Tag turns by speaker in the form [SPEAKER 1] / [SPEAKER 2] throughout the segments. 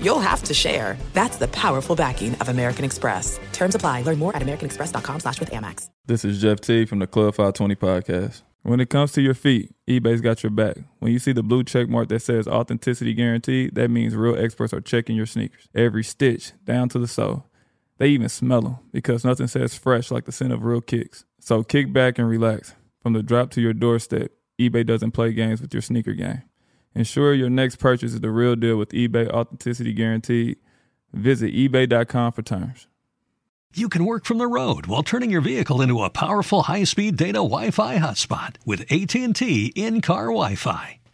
[SPEAKER 1] you'll have to share. That's the powerful backing of American Express. Terms apply. Learn more at americanexpress.com slash with Amex.
[SPEAKER 2] This is Jeff T from the Club 520 podcast. When it comes to your feet, eBay's got your back. When you see the blue check mark that says authenticity guaranteed, that means real experts are checking your sneakers. Every stitch, down to the sole. They even smell them because nothing says fresh like the scent of real kicks. So kick back and relax. From the drop to your doorstep, eBay doesn't play games with your sneaker game. Ensure your next purchase is the real deal with eBay Authenticity Guaranteed. Visit eBay.com for terms.
[SPEAKER 3] You can work from the road while turning your vehicle into a powerful high-speed data Wi-Fi hotspot with AT&T in-car Wi-Fi.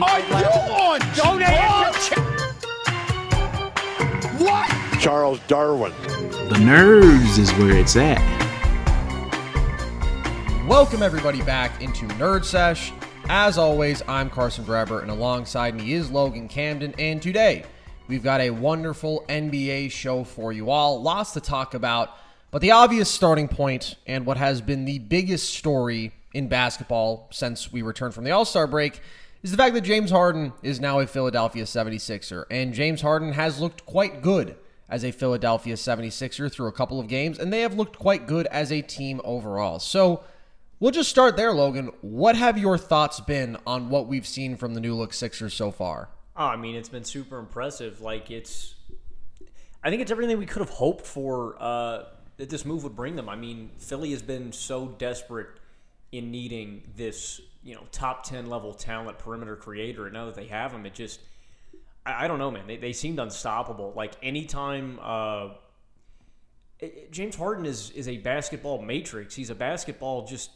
[SPEAKER 4] Are you on
[SPEAKER 5] Don't answer.
[SPEAKER 4] What?
[SPEAKER 6] Charles Darwin.
[SPEAKER 7] The nerves is where it's at.
[SPEAKER 8] Welcome everybody back into Nerd Sesh. As always, I'm Carson Breber, and alongside me is Logan Camden. And today, we've got a wonderful NBA show for you all. Lots to talk about, but the obvious starting point and what has been the biggest story in basketball since we returned from the All Star break is the fact that James Harden is now a Philadelphia 76er. And James Harden has looked quite good as a Philadelphia 76er through a couple of games, and they have looked quite good as a team overall. So we'll just start there, Logan. What have your thoughts been on what we've seen from the new look Sixers so far?
[SPEAKER 9] Oh, I mean, it's been super impressive. Like it's, I think it's everything we could have hoped for uh, that this move would bring them. I mean, Philly has been so desperate in needing this, you know, top ten level talent perimeter creator, and now that they have him, it just, I, I don't know, man. They, they seemed unstoppable. Like anytime. Uh, it- James Harden is is a basketball matrix. He's a basketball just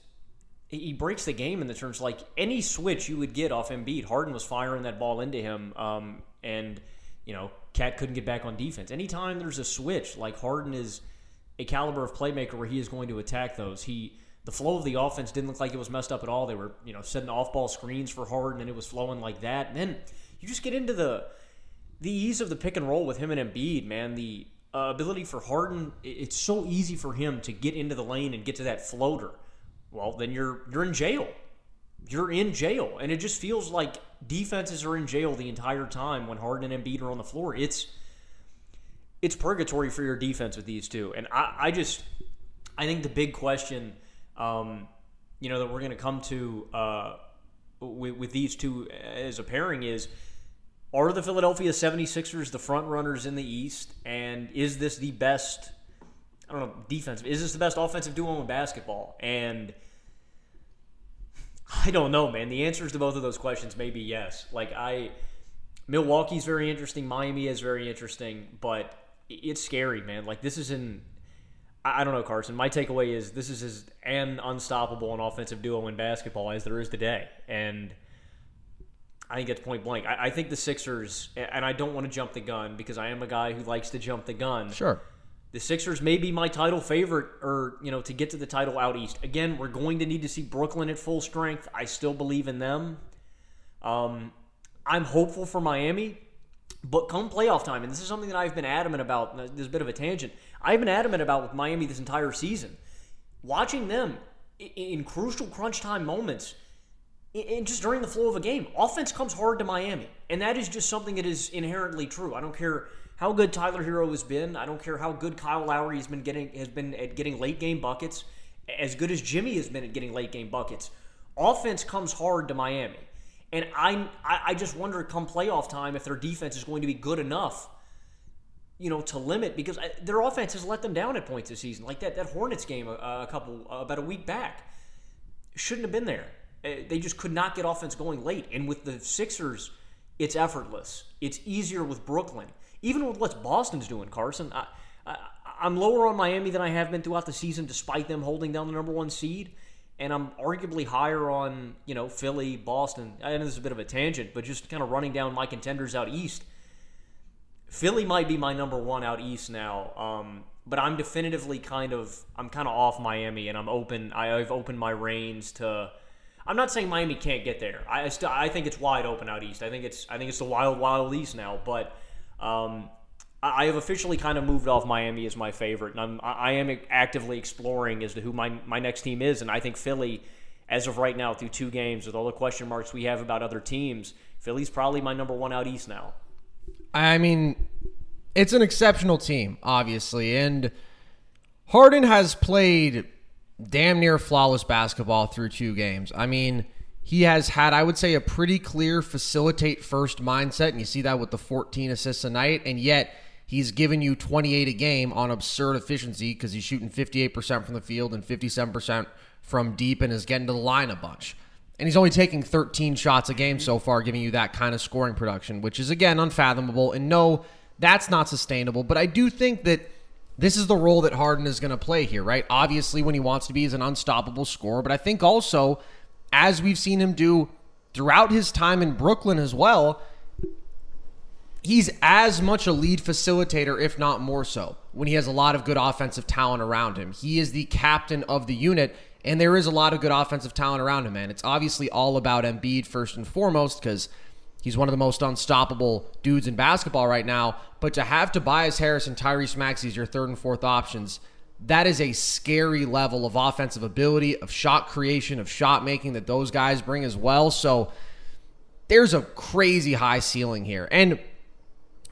[SPEAKER 9] he breaks the game in the terms like any switch you would get off Embiid. Harden was firing that ball into him, um, and you know KAT couldn't get back on defense. Anytime there's a switch, like Harden is a caliber of playmaker where he is going to attack those. He the flow of the offense didn't look like it was messed up at all. They were you know setting off ball screens for Harden, and it was flowing like that. And then you just get into the the ease of the pick and roll with him and Embiid, man. The uh, ability for Harden, it's so easy for him to get into the lane and get to that floater. Well, then you're you're in jail. You're in jail, and it just feels like defenses are in jail the entire time when Harden and Embiid are on the floor. It's it's purgatory for your defense with these two, and I, I just I think the big question, um, you know, that we're going to come to uh, with, with these two as a pairing is are the Philadelphia 76ers the front runners in the East? And is this the best, I don't know, defensive? Is this the best offensive duo in basketball? And I don't know, man. The answers to both of those questions may be yes. Like, I, Milwaukee's very interesting. Miami is very interesting, but it's scary, man. Like, this is in, I don't know, Carson. My takeaway is this is as an unstoppable and offensive duo in basketball as there is today. And, I think it's point blank. I, I think the Sixers, and I don't want to jump the gun because I am a guy who likes to jump the gun.
[SPEAKER 8] Sure.
[SPEAKER 9] The Sixers may be my title favorite, or you know, to get to the title out east. Again, we're going to need to see Brooklyn at full strength. I still believe in them. Um, I'm hopeful for Miami, but come playoff time, and this is something that I've been adamant about. This is a bit of a tangent. I've been adamant about with Miami this entire season. Watching them i- in crucial crunch time moments and just during the flow of a game, offense comes hard to Miami, and that is just something that is inherently true. I don't care how good Tyler Herro has been. I don't care how good Kyle Lowry has been getting has been at getting late game buckets. As good as Jimmy has been at getting late game buckets, offense comes hard to Miami, and I I just wonder come playoff time if their defense is going to be good enough. You know, to limit because their offense has let them down at points this season. Like that that Hornets game a, a couple uh, about a week back shouldn't have been there. Uh, They just could not get offense going late. And with the Sixers, it's effortless. It's easier with Brooklyn. Even with what Boston's doing, Carson. I, I, I'm lower on Miami than I have been throughout the season, despite them holding down the number one seed. And I'm arguably higher on, you know, Philly, Boston. I know this is a bit of a tangent, but just kind of running down my contenders out east. Philly might be my number one out east now. Um, but I'm definitively kind of I'm kind of off Miami, and I'm open. I, I've opened my reins to. I'm not saying Miami can't get there. I still I think it's wide open out east. I think it's I think it's the wild wild east now. But um, I I have officially kind of moved off Miami as my favorite, and I'm I I am actively exploring as to who my my next team is, and I think Philly, as of right now, through two games with all the question marks we have about other teams, Philly's probably my number one out east now.
[SPEAKER 8] I mean, it's an exceptional team, obviously, and Harden has played damn near flawless basketball through two games. I mean, he has had, I would say, a pretty clear facilitate first mindset, and you see that with the 14 assists a night, and yet he's given you 28 a game on absurd efficiency because he's shooting 58% from the field and 57% from deep and is getting to the line a bunch. And he's only taking 13 shots a game so far, giving you that kind of scoring production, which is, again, unfathomable. And no, that's not sustainable. But I do think that this is the role that Harden is going to play here, right? Obviously, when he wants to be, he's an unstoppable scorer. But I think also, as we've seen him do throughout his time in Brooklyn as well, he's as much a lead facilitator, if not more so, when he has a lot of good offensive talent around him. He is the captain of the unit, and there is a lot of good offensive talent around him, man. It's obviously all about Embiid first and foremost because he's one of the most unstoppable dudes in basketball right now. But to have Tobias Harris and Tyrese Maxey as your third and fourth options, that is a scary level of offensive ability, of shot creation, of shot making that those guys bring as well. So there's a crazy high ceiling here. And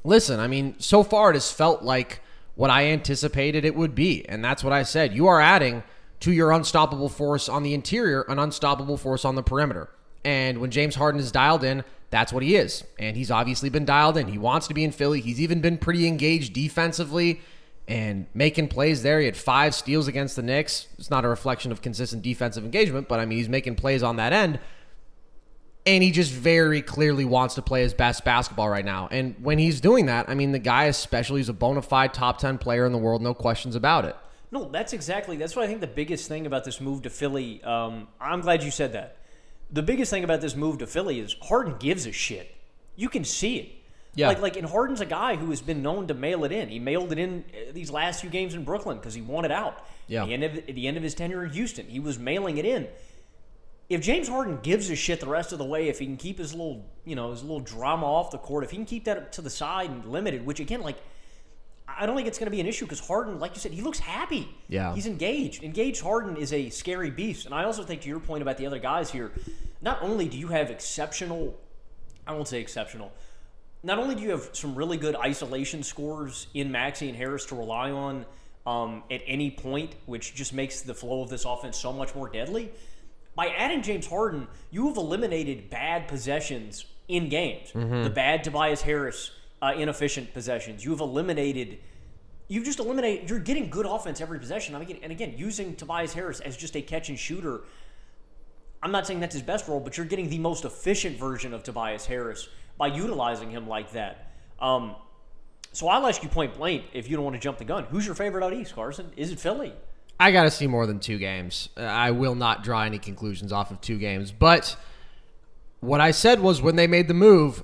[SPEAKER 8] listen, I mean, so far it has felt like what I anticipated it would be. And that's what I said. You are adding to your unstoppable force on the interior, an unstoppable force on the perimeter. And when James Harden is dialed in, that's what he is. And he's obviously been dialed in. He wants to be in Philly. He's even been pretty engaged defensively and making plays there. He had five steals against the Knicks. It's not a reflection of consistent defensive engagement, but I mean, he's making plays on that end. And he just very clearly wants to play his best basketball right now. And when he's doing that, I mean, the guy especially is a bona fide top 10 player in the world, no questions about it.
[SPEAKER 9] No, that's exactly that's what I think the biggest thing about this move to Philly. Um, I'm glad you said that. The biggest thing about this move to Philly is Harden gives a shit. You can see it.
[SPEAKER 8] Yeah.
[SPEAKER 9] Like like and Harden's a guy who has been known to mail it in. He mailed it in uh, these last few games in Brooklyn because he wanted out.
[SPEAKER 8] Yeah.
[SPEAKER 9] At the end of at the end of his tenure in Houston, he was mailing it in. If James Harden gives a shit the rest of the way, if he can keep his little you know his little drama off the court, if he can keep that to the side and limited, which again like I don't think it's going to be an issue because Harden, like you said, he looks happy.
[SPEAKER 8] Yeah.
[SPEAKER 9] He's engaged. Engaged Harden is a scary beast. And I also think, to your point about the other guys here, not only do you have exceptional, I won't say exceptional, not only do you have some really good isolation scores in Maxey and Harris to rely on um, at any point, which just makes the flow of this offense so much more deadly. By adding James Harden, you have eliminated bad possessions in games. The bad Tobias Harris uh, inefficient possessions. You've eliminated. You've just eliminated. You're getting good offense every possession. I mean, and again, using Tobias Harris as just a catch and shooter. I'm not saying that's his best role, but you're getting the most efficient version of Tobias Harris by utilizing him like that. Um, so I'll ask you point blank if you don't want to jump the gun. Who's your favorite out east, Carson? Is it Philly?
[SPEAKER 8] I got to see more than two games. Uh, I will not draw any conclusions off of two games. But what I said was when they made the move,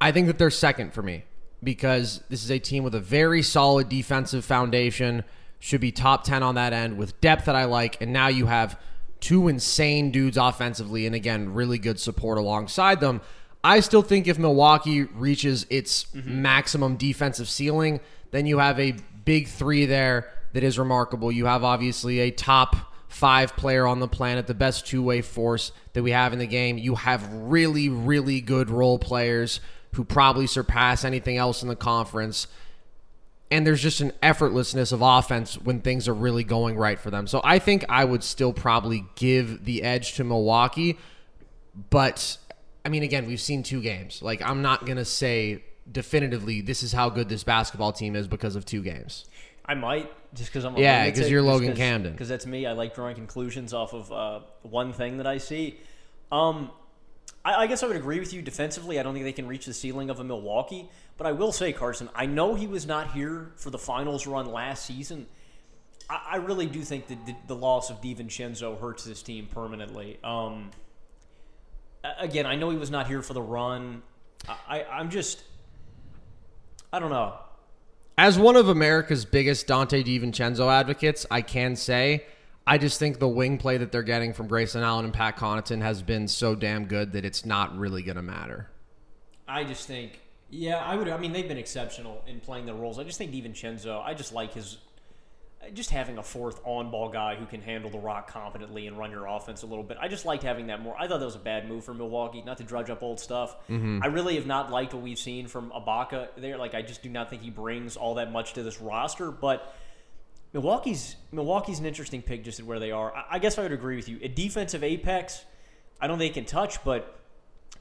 [SPEAKER 8] I think that they're second for me because this is a team with a very solid defensive foundation, should be top 10 on that end with depth that I like. And now you have two insane dudes offensively, and again, really good support alongside them. I still think if Milwaukee reaches its mm-hmm. maximum defensive ceiling, then you have a big three there that is remarkable. You have obviously a top five player on the planet, the best two way force that we have in the game. You have really, really good role players who probably surpass anything else in the conference. And there's just an effortlessness of offense when things are really going right for them. So I think I would still probably give the edge to Milwaukee. But I mean, again, we've seen two games. Like, I'm not going to say definitively this is how good this basketball team is because of two games.
[SPEAKER 9] I might just because I'm a
[SPEAKER 8] Yeah, because you're Logan Camden.
[SPEAKER 9] Because that's me. I like drawing conclusions off of uh, one thing that I see. Um, I, I guess I would agree with you defensively. I don't think they can reach the ceiling of a Milwaukee. But I will say, Carson, I know he was not here for the finals run last season. I, I really do think that the, the loss of DiVincenzo hurts this team permanently. Um, again, I know he was not here for the run. I, I, I'm just, I don't know.
[SPEAKER 8] As one of America's biggest Donte DiVincenzo advocates, I can say I just think the wing play that they're getting from Grayson Allen and Pat Connaughton has been so damn good that it's not really going to matter.
[SPEAKER 9] I just think, yeah, I would. I mean, they've been exceptional in playing their roles. I just think DiVincenzo. I just like his, just having a fourth on-ball guy who can handle the rock competently and run your offense a little bit. I just liked having that more. I thought that was a bad move for Milwaukee, not to drudge up old stuff. Mm-hmm. I really have not liked what we've seen from Ibaka there. Like, I just do not think he brings all that much to this roster, but. Milwaukee's Milwaukee's an interesting pick just at where they are. I, I guess I would agree with you. A defensive apex, I don't think they can touch, but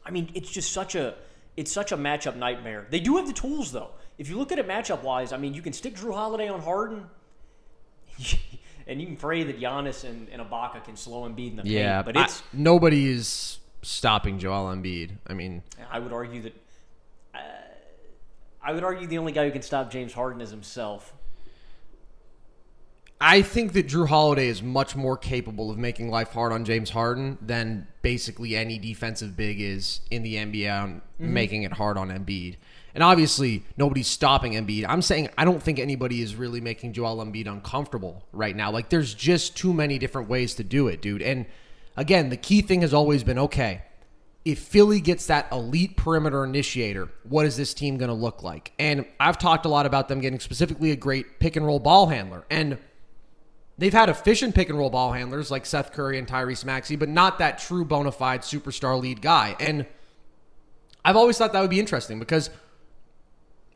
[SPEAKER 9] I mean it's just such a it's such a matchup nightmare. They do have the tools though. If you look at it matchup wise, I mean you can stick Jrue Holiday on Harden, and you can pray that Giannis and, and Ibaka can slow Embiid in the
[SPEAKER 8] Yeah,
[SPEAKER 9] paint. But
[SPEAKER 8] I-
[SPEAKER 9] it's
[SPEAKER 8] nobody is stopping Joel Embiid. I mean,
[SPEAKER 9] I would argue that uh, I would argue the only guy who can stop James Harden is himself.
[SPEAKER 8] I think that Jrue Holiday is much more capable of making life hard on James Harden than basically any defensive big is in the NBA on mm-hmm. making it hard on Embiid. And obviously, nobody's stopping Embiid. I'm saying I don't think anybody is really making Joel Embiid uncomfortable right now. Like, there's just too many different ways to do it, dude. And again, the key thing has always been okay, if Philly gets that elite perimeter initiator, what is this team going to look like? And I've talked a lot about them getting specifically a great pick and roll ball handler. And They've had efficient pick and roll ball handlers like Seth Curry and Tyrese Maxey, but not that true bona fide superstar lead guy. And I've always thought that would be interesting because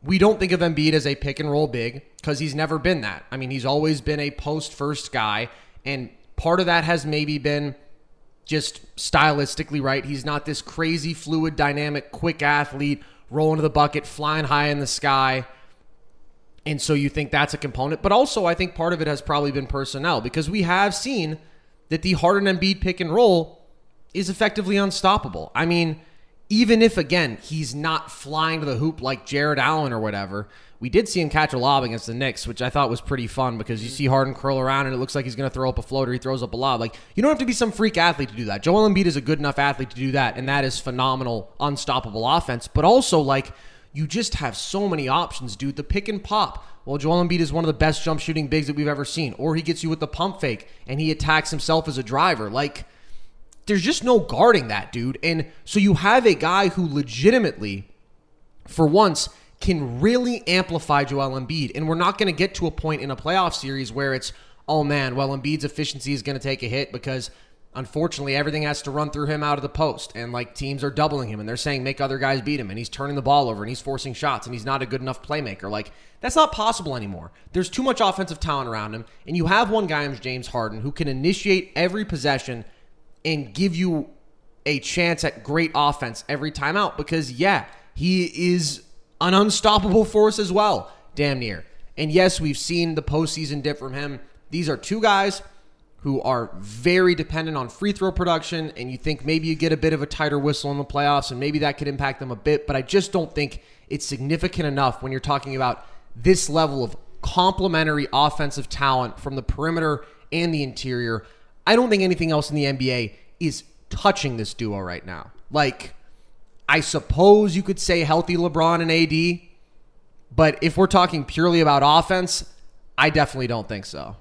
[SPEAKER 8] we don't think of Embiid as a pick and roll big because he's never been that. I mean, he's always been a post first guy. And part of that has maybe been just stylistically right. He's not this crazy, fluid, dynamic, quick athlete, rolling to the bucket, flying high in the sky. And so you think that's a component. But also, I think part of it has probably been personnel because we have seen that the Harden Embiid pick and roll is effectively unstoppable. I mean, even if, again, he's not flying to the hoop like Jarrett Allen or whatever, we did see him catch a lob against the Knicks, which I thought was pretty fun because you see Harden curl around and it looks like he's going to throw up a floater. He throws up a lob. Like, you don't have to be some freak athlete to do that. Joel Embiid is a good enough athlete to do that, and that is phenomenal, unstoppable offense. But also, like, you just have so many options, dude. The pick and pop. Well, Joel Embiid is one of the best jump shooting bigs that we've ever seen. Or he gets you with the pump fake and he attacks himself as a driver. Like, there's just no guarding that, dude. And so you have a guy who legitimately, for once, can really amplify Joel Embiid. And we're not going to get to a point in a playoff series where it's, oh man, well, Embiid's efficiency is going to take a hit because unfortunately everything has to run through him out of the post. And like teams are doubling him and they're saying make other guys beat him. And he's turning the ball over and he's forcing shots and he's not a good enough playmaker. Like, that's not possible anymore. There's too much offensive talent around him. And you have one guy, James Harden, who can initiate every possession and give you a chance at great offense every time out because, yeah, he is an unstoppable force as well, damn near. And yes, we've seen the postseason dip from him. These are two guys who are very dependent on free throw production, and you think maybe you get a bit of a tighter whistle in the playoffs, and maybe that could impact them a bit, but I just don't think it's significant enough when you're talking about this level of complementary offensive talent from the perimeter and the interior. I don't think anything else in the NBA is touching this duo right now. Like, I suppose you could say healthy LeBron and AD, but if we're talking purely about offense, I definitely don't think so.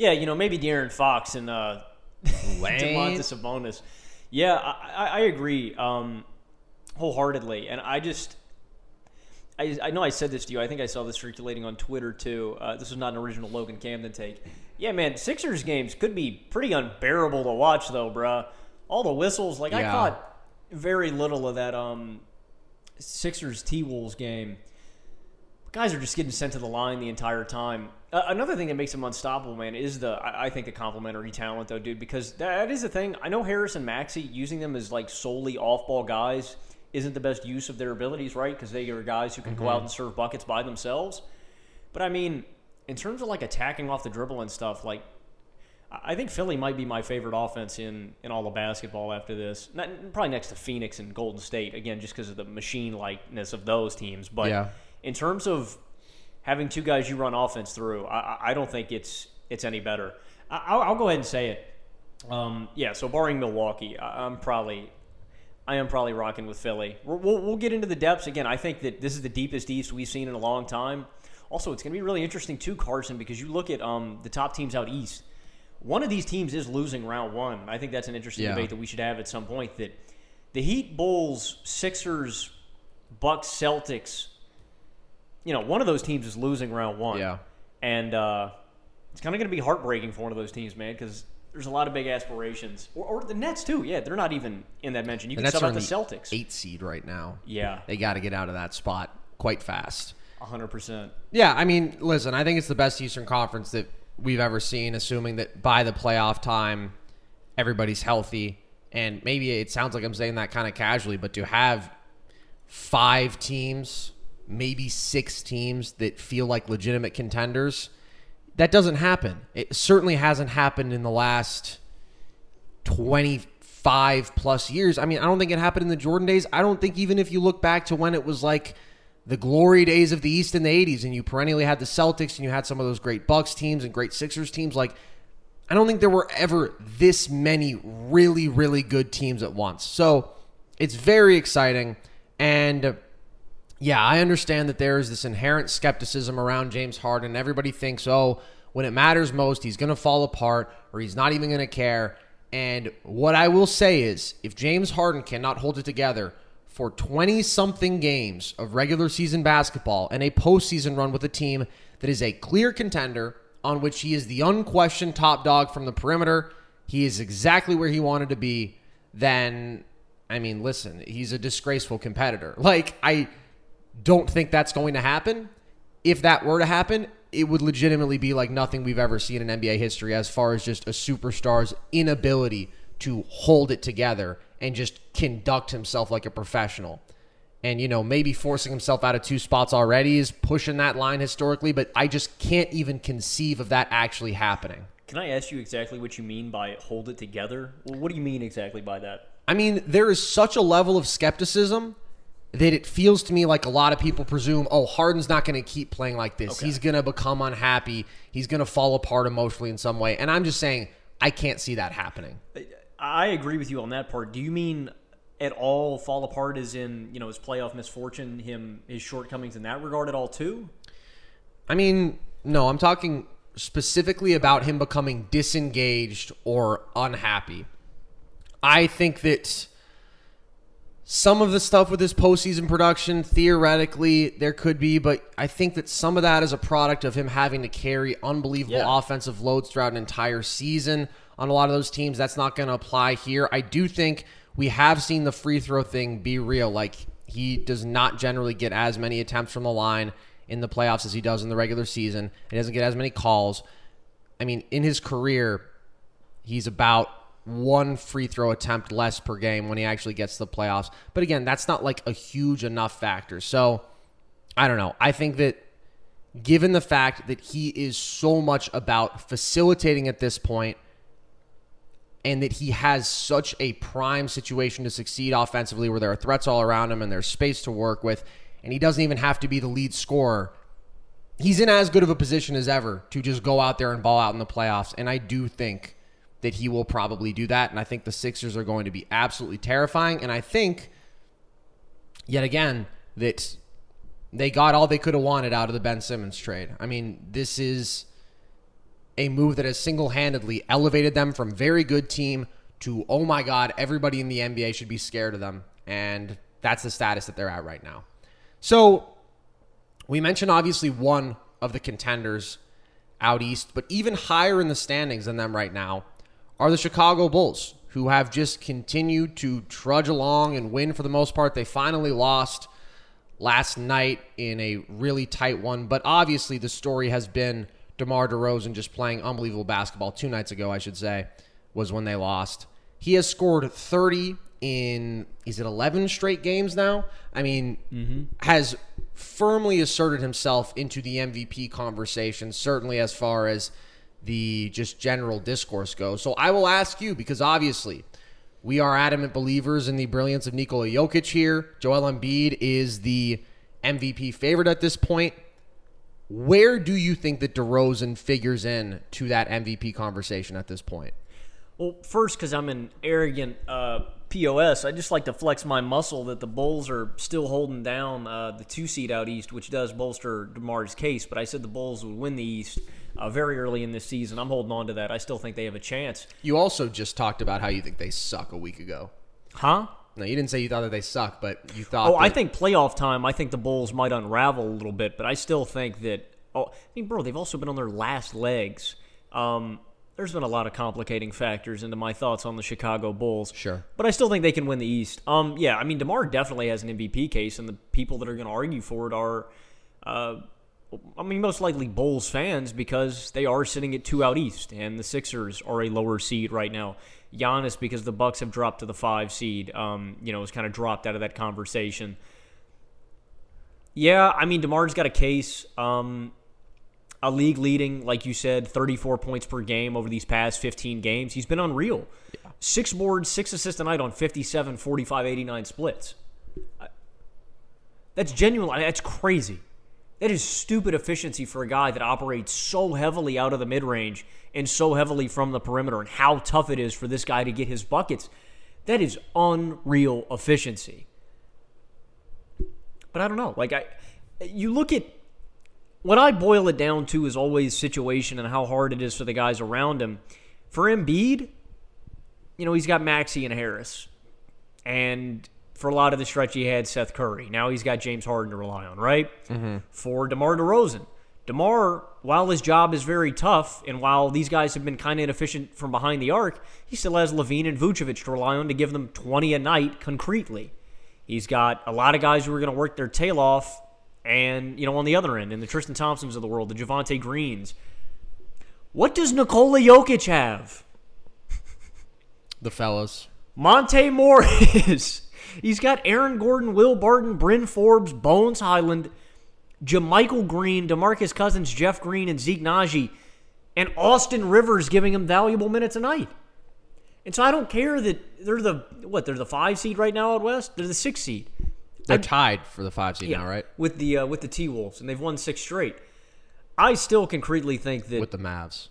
[SPEAKER 9] Yeah, you know, maybe De'Aaron Fox and uh, Domantas Sabonis. Yeah, I, I, I agree um, wholeheartedly, and I just. I, I know I said this to you. I think I saw this circulating on Twitter too. Uh, this was not an original Logan Camden take. Yeah, man, Sixers games could be pretty unbearable to watch, though, bruh. All the whistles. Like I caught very little of that um, Sixers T Wolves game. Guys are just getting sent to the line the entire time. Uh, another thing that makes them unstoppable, man, is the I, I think the complementary talent, though, dude. Because that is the thing. I know Harris and Maxey using them as like solely off-ball guys isn't the best use of their abilities, right? Because they are guys who can go out and serve buckets by themselves. But I mean, in terms of like attacking off the dribble and stuff, like I I think Philly might be my favorite offense in in all of basketball after this. Not, probably next to Phoenix and Golden State again, just because of the machine likeness of those teams. But
[SPEAKER 8] Yeah.
[SPEAKER 9] In terms of having two guys you run offense through, I, I- don't think it's it's any better. I, I'll, I'll go ahead and say it. Um, yeah, so barring Milwaukee, I, I'm probably I am probably rocking with Philly. We're, we'll, we'll get into the depths again. I think that this is the deepest East we've seen in a long time. Also, it's going to be really interesting too, Carson, because you look at um, the top teams out east. One of these teams is losing round one. I think that's an interesting
[SPEAKER 8] Yeah.
[SPEAKER 9] debate that we should have at some point. That the Heat, Bulls, Sixers, Bucks, Celtics. You know, one of those teams is losing round one.
[SPEAKER 8] Yeah.
[SPEAKER 9] and uh, it's kind of going to be heartbreaking for one of those teams, man, because there's a lot of big aspirations. Or, or the Nets too. Yeah, they're not even in that mention. You
[SPEAKER 8] The
[SPEAKER 9] can
[SPEAKER 8] Nets
[SPEAKER 9] sub out the Celtics.
[SPEAKER 8] eight seed right now.
[SPEAKER 9] Yeah,
[SPEAKER 8] They got to get out of that spot quite fast.
[SPEAKER 9] hundred percent.
[SPEAKER 8] Yeah, I mean, listen, I think it's the best Eastern Conference that we've ever seen, assuming that by the playoff time, everybody's healthy. And maybe it sounds like I'm saying that kind of casually, but to have five teams, maybe six teams that feel like legitimate contenders, that doesn't happen. It certainly hasn't happened in the last 25 plus years. I mean, I don't think it happened in the Jordan days. I don't think even if you look back to when it was like the glory days of the East in the 80s and you perennially had the Celtics and you had some of those great Bucks teams and great Sixers teams, like, I don't think there were ever this many really, really good teams at once. So it's very exciting. And yeah, I understand that there is this inherent skepticism around James Harden. Everybody thinks, oh, when it matters most, he's going to fall apart or he's not even going to care. And what I will say is, if James Harden cannot hold it together for 20 something games of regular season basketball and a postseason run with a team that is a clear contender on which he is the unquestioned top dog from the perimeter, he is exactly where he wanted to be, then, I mean, listen, he's a disgraceful competitor. Like, I don't think that's going to happen. If that were to happen, it would legitimately be like nothing we've ever seen in NBA history as far as just a superstar's inability to hold it together and just conduct himself like a professional. And, you know, maybe forcing himself out of two spots already is pushing that line historically, but I just can't even conceive of that actually happening.
[SPEAKER 9] Can I ask you exactly what you mean by hold it together? Well, what do you mean exactly by that?
[SPEAKER 8] I mean, there is such a level of skepticism that it feels to me like a lot of people presume, oh, Harden's not going to keep playing like this.
[SPEAKER 9] Okay.
[SPEAKER 8] He's going to become unhappy. He's going to fall apart emotionally in some way. And I'm just saying, I can't see that happening.
[SPEAKER 9] I agree with you on that part. Do you mean at all fall apart as in, you know, his playoff misfortune, him his shortcomings in that regard at all too?
[SPEAKER 8] I mean, no, I'm talking specifically about him becoming disengaged or unhappy. I think that some of the stuff with his postseason production, theoretically, there could be, but I think that some of that is a product of him having to carry unbelievable
[SPEAKER 9] Yeah.
[SPEAKER 8] offensive loads throughout an entire season on a lot of those teams. That's not going to apply here. I do think we have seen the free throw thing be real. Like, he does not generally get as many attempts from the line in the playoffs as he does in the regular season. He doesn't get as many calls. I mean, in his career, he's about one free throw attempt less per game when he actually gets to the playoffs. But again, that's not like a huge enough factor. So I don't know. I think that given the fact that he is so much about facilitating at this point and that he has such a prime situation to succeed offensively where there are threats all around him and there's space to work with and he doesn't even have to be the lead scorer he's in as good of a position as ever to just go out there and ball out in the playoffs. And I do think that he will probably do that. And I think the Sixers are going to be absolutely terrifying. And I think, yet again, that they got all they could have wanted out of the Ben Simmons trade. I mean, this is a move that has single handedly elevated them from very good team to, oh my God, everybody in the NBA should be scared of them. And that's the status that they're at right now. So, we mentioned obviously one of the contenders out east, but even higher in the standings than them right now are the Chicago Bulls, who have just continued to trudge along and win for the most part. They finally lost last night in a really tight one, but obviously the story has been DeMar DeRozan just playing unbelievable basketball. Two nights ago, I should say, was when they lost. He has scored 30 in is it 11 straight games now? I mean,
[SPEAKER 9] Mm-hmm.
[SPEAKER 8] has firmly asserted himself into the MVP conversation, certainly as far as the just general discourse goes. So I will ask you because obviously we are adamant believers in the brilliance of Nikola Jokic here. Joel Embiid is the MVP favorite at this point. Where do you think that DeRozan figures in to that MVP conversation at this point?
[SPEAKER 9] Well, first, because I'm an arrogant uh, POS, I just like to flex my muscle that the Bulls are still holding down uh, the two seed out east, which does bolster DeMar's case. But I said the Bulls would win the East uh, very early in this season. I'm holding on to that. I still think they have a chance.
[SPEAKER 8] You also just talked about how you think they suck a week ago.
[SPEAKER 9] Huh?
[SPEAKER 8] No, you didn't say you thought that they suck, but you thought.
[SPEAKER 9] Oh, I think playoff time. I think the Bulls might unravel a little bit, but I still think that. Oh, I mean, bro, they've also been on their last legs. Um, there's been a lot of complicating factors into my thoughts on the Chicago Bulls.
[SPEAKER 8] Sure.
[SPEAKER 9] but I still think they can win the East. Um, yeah, I mean, Demar definitely has an MVP case, and the people that are going to argue for it are. Uh, I mean, most likely Bulls fans because they are sitting at two out east, and the Sixers are a lower seed right now. Giannis, because the Bucks have dropped to the five seed, um, you know, has kind of dropped out of that conversation. Yeah, I mean, Demar's got a case. Um, a league leading, like you said, 34 points per game over these past 15 games. He's been unreal. Six boards, six assists a night on 57, 45, 89 splits. That's genuine. that's crazy. That is stupid efficiency for a guy that operates so heavily out of the mid range and so heavily from the perimeter, and how tough it is for this guy to get his buckets. That is unreal efficiency. But I don't know. Like I, you look at what I boil it down to is always situation and how hard it is for the guys around him. For Embiid, you know, he's got Maxey and Harris. And for a lot of the stretch, he had Seth Curry. Now he's got James Harden to rely on, right? Mm-hmm. For DeMar DeRozan. DeMar, while his job is very tough, and while these guys have been kind of inefficient from behind the arc, he still has LaVine and Vucevic to rely on to give them 20 a night concretely. He's got a lot of guys who are going to work their tail off, and, you know, on the other end, and the Tristan Thompsons of the world, the Javonte Greens. What does Nikola Jokic have?
[SPEAKER 8] the fellas.
[SPEAKER 9] Monte Morris. He's got Aaron Gordon, Will Barton, Bryn Forbes, Bones Hyland, JaMychal Green, Demarcus Cousins, Jeff Green, and Zeke Nnaji, and Austin Rivers giving him valuable minutes a night. And so I don't care that they're the what they're the five seed right now out west. They're the six seed.
[SPEAKER 8] They're
[SPEAKER 9] I-
[SPEAKER 8] tied for the five seed now, right?
[SPEAKER 9] With the uh, with the T Wolves, and they've won six straight. I still concretely think that
[SPEAKER 8] With the Mavs.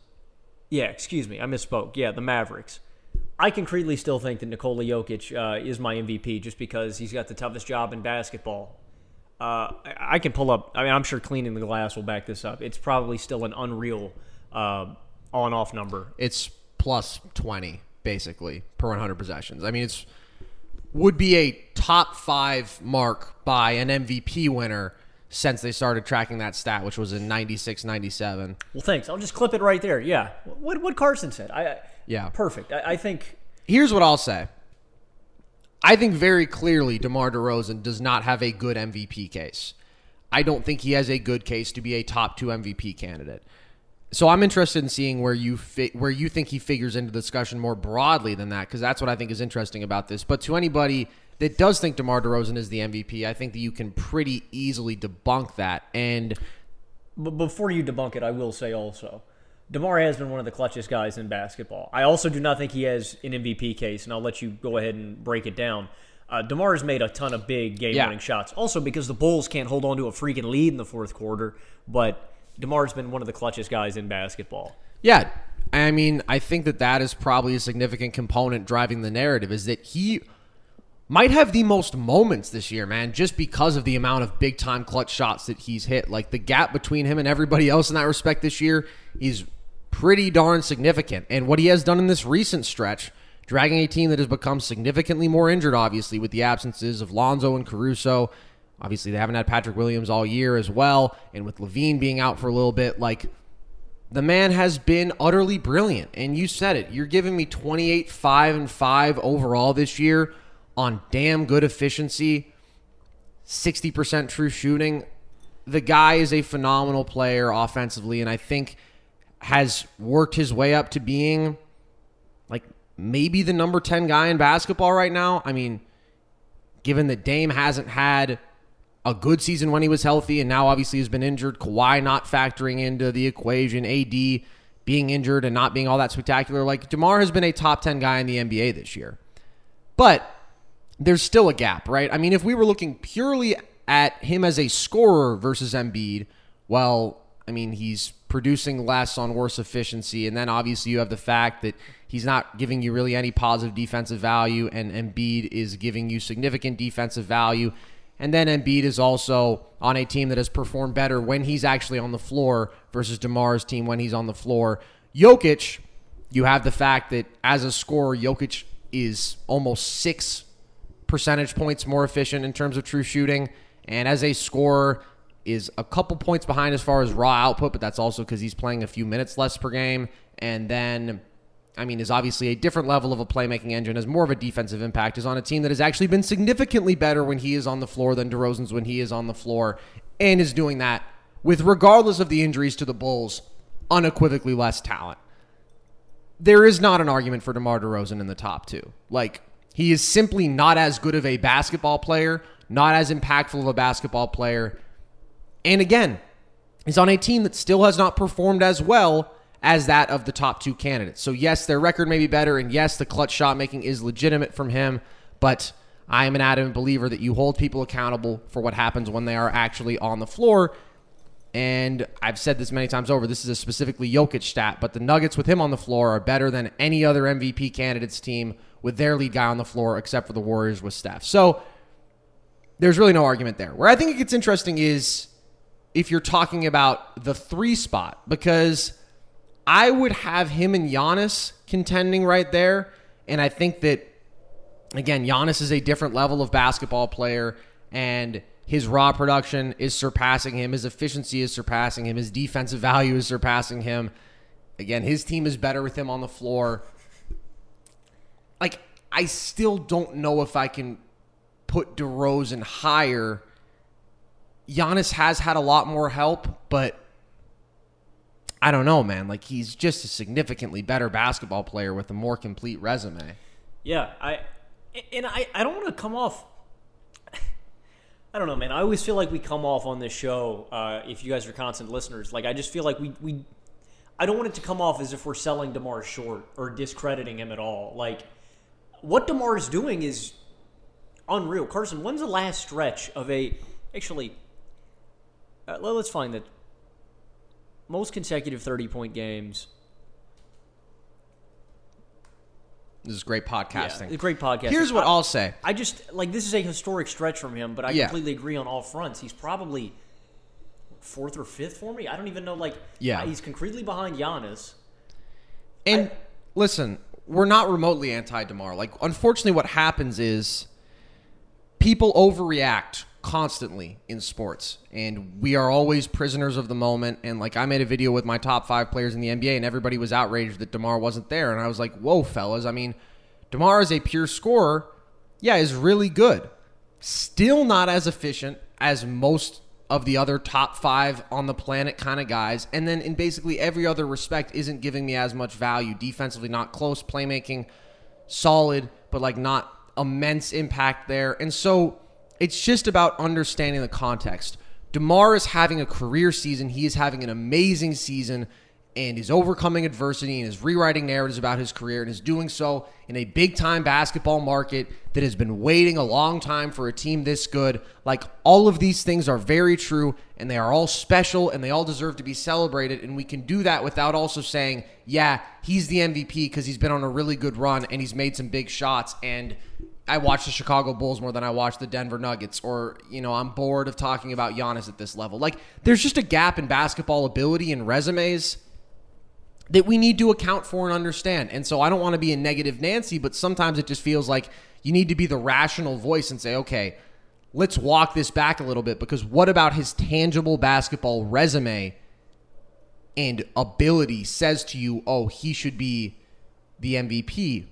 [SPEAKER 9] yeah, excuse me, I misspoke. Yeah, the Mavericks. I concretely still think that Nikola Jokic uh, is my MVP just because he's got the toughest job in basketball. Uh, I, I can pull up. I mean, I'm sure cleaning the glass will back this up. It's probably still an unreal uh, on-off number.
[SPEAKER 8] It's plus 20, basically, per 100 possessions. I mean, it's would be a top five mark by an MVP winner since they started tracking that stat, which was in 96 97.
[SPEAKER 9] Well, thanks. I'll just clip it right there. Yeah, what what Carson said. I, I
[SPEAKER 8] Yeah.
[SPEAKER 9] perfect. I, I think
[SPEAKER 8] Here's what I'll say. I think very clearly DeMar DeRozan does not have a good MVP case. I don't think he has a good case to be a top 2 MVP candidate. So I'm interested in seeing where you fi- where you think he figures into the discussion more broadly than that because that's what I think is interesting about this. But to anybody that does think DeMar DeRozan is the MVP, I think that you can pretty easily debunk that. And
[SPEAKER 9] But before you debunk it, I will say also, DeMar has been one of the clutchest guys in basketball. I also do not think he has an MVP case, and I'll let you go ahead and break it down. Uh, DeMar has made a ton of big game-winning
[SPEAKER 8] Yeah.
[SPEAKER 9] shots. Also because the Bulls can't hold on to a freaking lead in the fourth quarter, but DeMar's been one of the clutchest guys in basketball.
[SPEAKER 8] Yeah, I mean, I think that that is probably a significant component driving the narrative is that he might have the most moments this year, man, just because of the amount of big time clutch shots that he's hit. Like the gap between him and everybody else in that respect this year is pretty darn significant. And what he has done in this recent stretch, dragging a team that has become significantly more injured, obviously, with the absences of Lonzo and Caruso. Obviously, they haven't had Patrick Williams all year as well. And with LaVine being out for a little bit, like the man has been utterly brilliant. And you said it. You're giving me 28, 5, and 5 overall this year on damn good efficiency, 60% true shooting. The guy is a phenomenal player offensively, and I think has worked his way up to being like maybe the number 10 guy in basketball right now. I mean, given that Dame hasn't had a good season when he was healthy and now obviously has been injured, Kawhi not factoring into the equation, AD being injured and not being all that spectacular. Like DeMar has been a top 10 guy in the NBA this year. But there's still a gap, right? I mean, if we were looking purely at him as a scorer versus Embiid, well, I mean, he's producing less on worse efficiency. And then obviously you have the fact that he's not giving you really any positive defensive value, and Embiid is giving you significant defensive value. And then Embiid is also on a team that has performed better when he's actually on the floor versus DeMar's team when he's on the floor. Jokic, you have the fact that as a scorer, Jokic is almost six percentage points more efficient in terms of true shooting. And as a scorer, is a couple points behind as far as raw output, but that's also because he's playing a few minutes less per game. And then I mean, is obviously a different level of a playmaking engine, has more of a defensive impact, is on a team that has actually been significantly better when he is on the floor than DeRozan's when he is on the floor, and is doing that with, regardless of the injuries to the Bulls, unequivocally less talent. There is not an argument for DeMar DeRozan in the top two. Like, he is simply not as good of a basketball player, not as impactful of a basketball player. And again, he's on a team that still has not performed as well as that of the top two candidates. So, yes, their record may be better, and yes, the clutch shot making is legitimate from him, but I am an adamant believer that you hold people accountable for what happens when they are actually on the floor. And I've said this many times over. This is a specifically Jokic stat, but the Nuggets with him on the floor are better than any other MVP candidates team with their lead guy on the floor, except for the Warriors with Steph. So there's really no argument there. Where I think it gets interesting is if you're talking about the three spot, because I would have him and Giannis contending right there. And I think that, again, Giannis is a different level of basketball player, and his raw production is surpassing him. His efficiency is surpassing him. His defensive value is surpassing him. Again, his team is better with him on the floor. Like, I still don't know if I can put DeRozan higher. Giannis has had a lot more help, but I don't know, man. Like he's just a significantly better basketball player with a more complete resume.
[SPEAKER 9] Yeah, I and I, I don't want to come off. I don't know, man. I always feel like we come off on this show. Uh, if you guys are constant listeners, like I just feel like we we. I don't want it to come off as if we're selling Demar short or discrediting him at all. Like what Demar is doing is unreal. Carson, when's the last stretch of a actually? Uh, let's find that most consecutive 30 point games.
[SPEAKER 8] This is great podcasting.
[SPEAKER 9] Yeah, great podcasting.
[SPEAKER 8] Here's what
[SPEAKER 9] I,
[SPEAKER 8] will say.
[SPEAKER 9] I just like this is a historic stretch from him, but I
[SPEAKER 8] Yeah.
[SPEAKER 9] completely agree on all fronts. He's probably fourth or fifth for me. I don't even know. Like,
[SPEAKER 8] Yeah.
[SPEAKER 9] he's concretely behind Giannis.
[SPEAKER 8] And listen, we're not remotely anti Demar. Like, unfortunately, what happens is people overreact constantly in sports, and we are always prisoners of the moment. And like, I made a video with my top five players in the NBA, and everybody was outraged that Demar wasn't there. And I was like, "Whoa, fellas! I mean, Demar is a pure scorer. Yeah, is really good. Still not as efficient as most." Of the other top five on the planet kind of guys. And then in basically every other respect, isn't giving me as much value. Defensively, not close. Playmaking, solid, but like not immense impact there. And so it's just about understanding the context. DeMar is having a career season. He is having an amazing season and is overcoming adversity and is rewriting narratives about his career and is doing so in a big time basketball market that has been waiting a long time for a team this good. Like all of these things are very true and they are all special and they all deserve to be celebrated. And we can do that without also saying, yeah, he's the MVP because he's been on a really good run and he's made some big shots. And I watch the Chicago Bulls more than I watch the Denver Nuggets, or, you know, I'm bored of talking about Giannis at this level. Like, there's just a gap in basketball ability and resumes that we need to account for and understand. And so I don't want to be a negative Nancy, but sometimes it just feels like you need to be the rational voice and say, okay, let's walk this back a little bit because what about his tangible basketball resume and ability says to you, oh, he should be the MVP?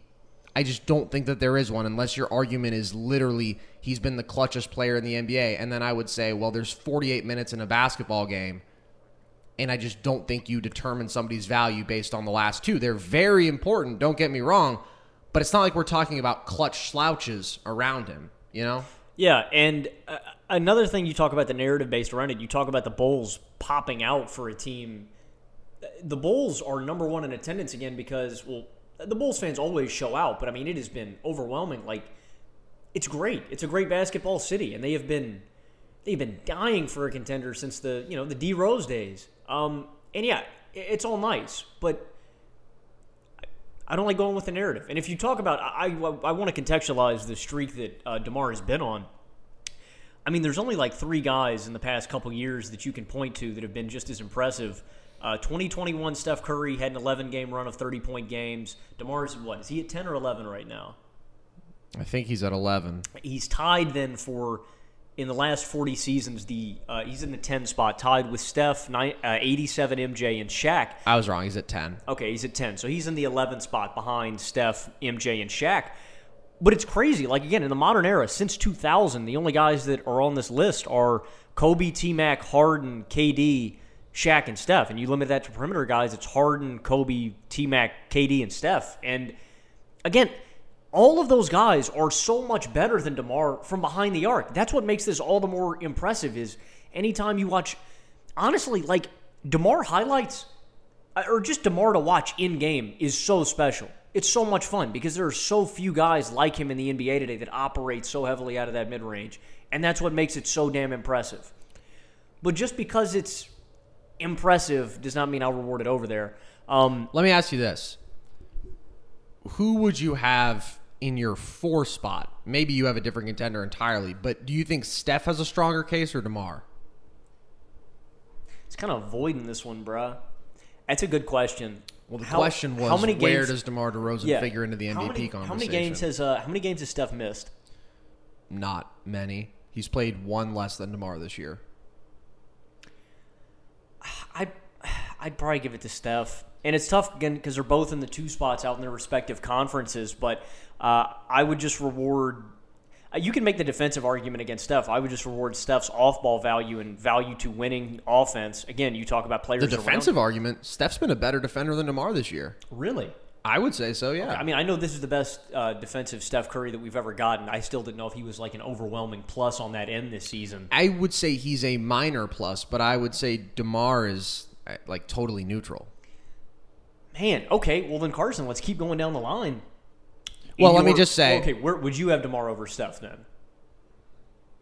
[SPEAKER 8] I just don't think that there is one unless your argument is literally he's been the clutchest player in the NBA. And then I would say, well, there's 48 minutes in a basketball game. And I just don't think you determine somebody's value based on the last two. They're very important, don't get me wrong. but it's not like we're talking about clutch slouches around him. You know?
[SPEAKER 9] Yeah, and uh, another thing you talk about the narrative based around it. You talk about the Bulls popping out for a team. The Bulls are number one in attendance again because well, the Bulls fans always show out, but I mean it has been overwhelming. Like it's great. It's a great basketball city, and they have been they've been dying for a contender since the you know the D Rose days. Um, and yeah, it's all nice, but I don't like going with the narrative. And if you talk about, I, I, I want to contextualize the streak that uh, Demar has been on. I mean, there's only like three guys in the past couple years that you can point to that have been just as impressive. Uh, 2021, Steph Curry had an 11 game run of 30 point games. Demar's what? Is he at 10 or 11 right now?
[SPEAKER 8] I think he's at 11.
[SPEAKER 9] He's tied then for in the last 40 seasons, the uh, he's in the 10 spot, tied with Steph, nine, uh, 87 MJ, and Shaq.
[SPEAKER 8] I was wrong. He's at 10.
[SPEAKER 9] Okay, he's at 10. So he's in the 11 spot behind Steph, MJ, and Shaq. But it's crazy. Like, again, in the modern era, since 2000, the only guys that are on this list are Kobe, T Mac, Harden, KD, Shaq, and Steph. And you limit that to perimeter guys, it's Harden, Kobe, T Mac, KD, and Steph. And again, all of those guys are so much better than DeMar from behind the arc. That's what makes this all the more impressive is anytime you watch honestly like DeMar highlights uh, or just DeMar to watch in game is so special. It's so much fun because there are so few guys like him in the NBA today that operate so heavily out of that mid-range, and that's what makes it so damn impressive. But just because it's impressive does not mean I'll reward it over there. Um,
[SPEAKER 8] Let me ask you this who would you have in your four spot? Maybe you have a different contender entirely, but do you think Steph has a stronger case or DeMar?
[SPEAKER 9] It's kind of avoiding this one, bruh. That's a good question.
[SPEAKER 8] Well, the how, question was, how many games, where does DeMar DeRozan yeah, figure into the MVP
[SPEAKER 9] how many,
[SPEAKER 8] conversation?
[SPEAKER 9] How many games has uh, How many games has Steph missed?
[SPEAKER 8] Not many. He's played one less than DeMar this year.
[SPEAKER 9] I, I'd probably give it to Steph and it's tough again because they're both in the two spots out in their respective conferences. But uh, I would just reward. Uh, you can make the defensive argument against Steph. I would just reward Steph's off-ball value and value to winning offense. Again, you talk about players.
[SPEAKER 8] The defensive
[SPEAKER 9] around.
[SPEAKER 8] argument: Steph's been a better defender than DeMar this year.
[SPEAKER 9] Really?
[SPEAKER 8] I would say so. Yeah. Okay.
[SPEAKER 9] I mean, I know this is the best uh, defensive Steph Curry that we've ever gotten. I still didn't know if he was like an overwhelming plus on that end this season.
[SPEAKER 8] I would say he's a minor plus, but I would say Demar is like totally neutral.
[SPEAKER 9] Man, okay. Well, then Carson, let's keep going down the line.
[SPEAKER 8] well, your, let me just say.
[SPEAKER 9] Okay, where would you have Demar over Steph then?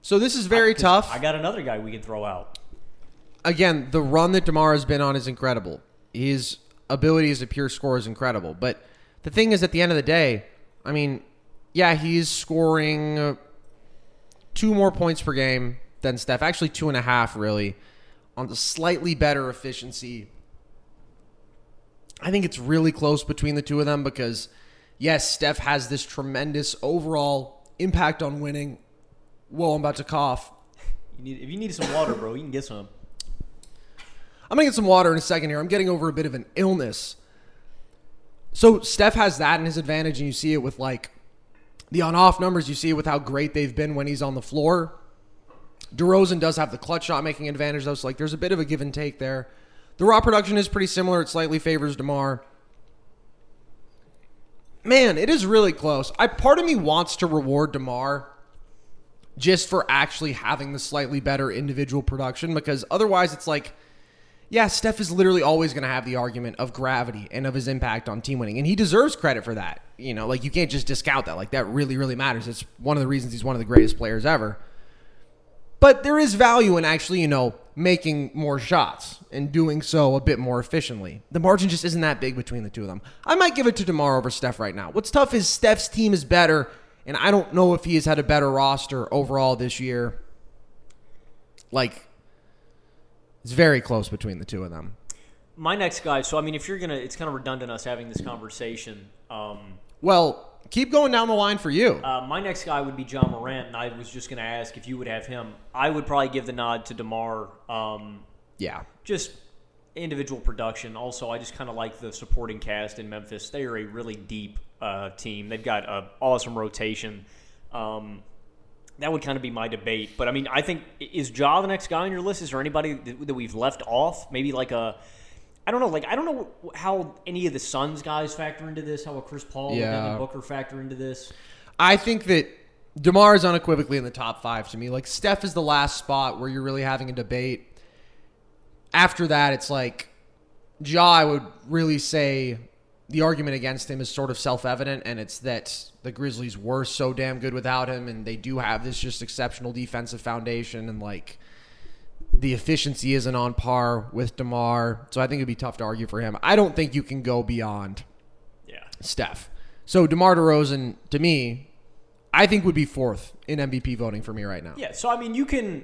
[SPEAKER 8] So this is very tough.
[SPEAKER 9] I got another guy we can throw out.
[SPEAKER 8] Again, the run that Demar has been on is incredible. His ability as a pure scorer is incredible. But the thing is, at the end of the day, I mean, yeah, he's scoring uh, two more points per game than Steph. Actually, two and a half, really, on the slightly better efficiency I think it's really close between the two of them because, yes, Steph has this tremendous overall impact on winning. Whoa, I'm about to cough.
[SPEAKER 9] You need, if you need some water, bro, you can get some.
[SPEAKER 8] I'm going to get some water in a second here. I'm getting over a bit of an illness. So Steph has that in his advantage, and you see it with like the on off numbers. You see it with how great they've been when he's on the floor. DeRozan does have the clutch shot making advantage, though. So, like, there's a bit of a give and take there. The raw production is pretty similar. It slightly favors DeMar. Man, it is really close. I part of me wants to reward DeMar just for actually having the slightly better individual production because otherwise it's like yeah, Steph is literally always going to have the argument of gravity and of his impact on team winning. And he deserves credit for that. You know, like you can't just discount that. Like that really, really matters. It's one of the reasons he's one of the greatest players ever. But there is value in actually, you know, making more shots and doing so a bit more efficiently. The margin just isn't that big between the two of them. I might give it to DeMar over Steph right now. What's tough is Steph's team is better, and I don't know if he has had a better roster overall this year. Like, it's very close between the two of them.
[SPEAKER 9] My next guy, so I mean, if you're going to, it's kind of redundant us having this conversation. Um,
[SPEAKER 8] well, keep going down the line for you.
[SPEAKER 9] Uh, my next guy would be Ja Morant, and I was just going to ask if you would have him. I would probably give the nod to Demar. Um,
[SPEAKER 8] yeah,
[SPEAKER 9] just individual production. Also, I just kind of like the supporting cast in Memphis. They are a really deep uh, team. They've got an awesome rotation. Um, that would kind of be my debate. But I mean, I think is Ja the next guy on your list? Is there anybody that, that we've left off? Maybe like a I don't know. Like I don't know how any of the Suns guys factor into this. How a Chris Paul
[SPEAKER 8] Yeah.
[SPEAKER 9] Devin Booker factor into this.
[SPEAKER 8] I think that DeMar is unequivocally in the top five to me. Like Steph is the last spot where you're really having a debate. After that, it's like Ja. I would really say the argument against him is sort of self-evident, and it's that the Grizzlies were so damn good without him, and they do have this just exceptional defensive foundation, and like the efficiency isn't on par with Demar. So I think it'd be tough to argue for him. I don't think you can go beyond
[SPEAKER 9] Yeah.
[SPEAKER 8] Steph. So DeMar DeRozan, to me, I think would be fourth in MVP voting for me right now.
[SPEAKER 9] Yeah. So I mean, you can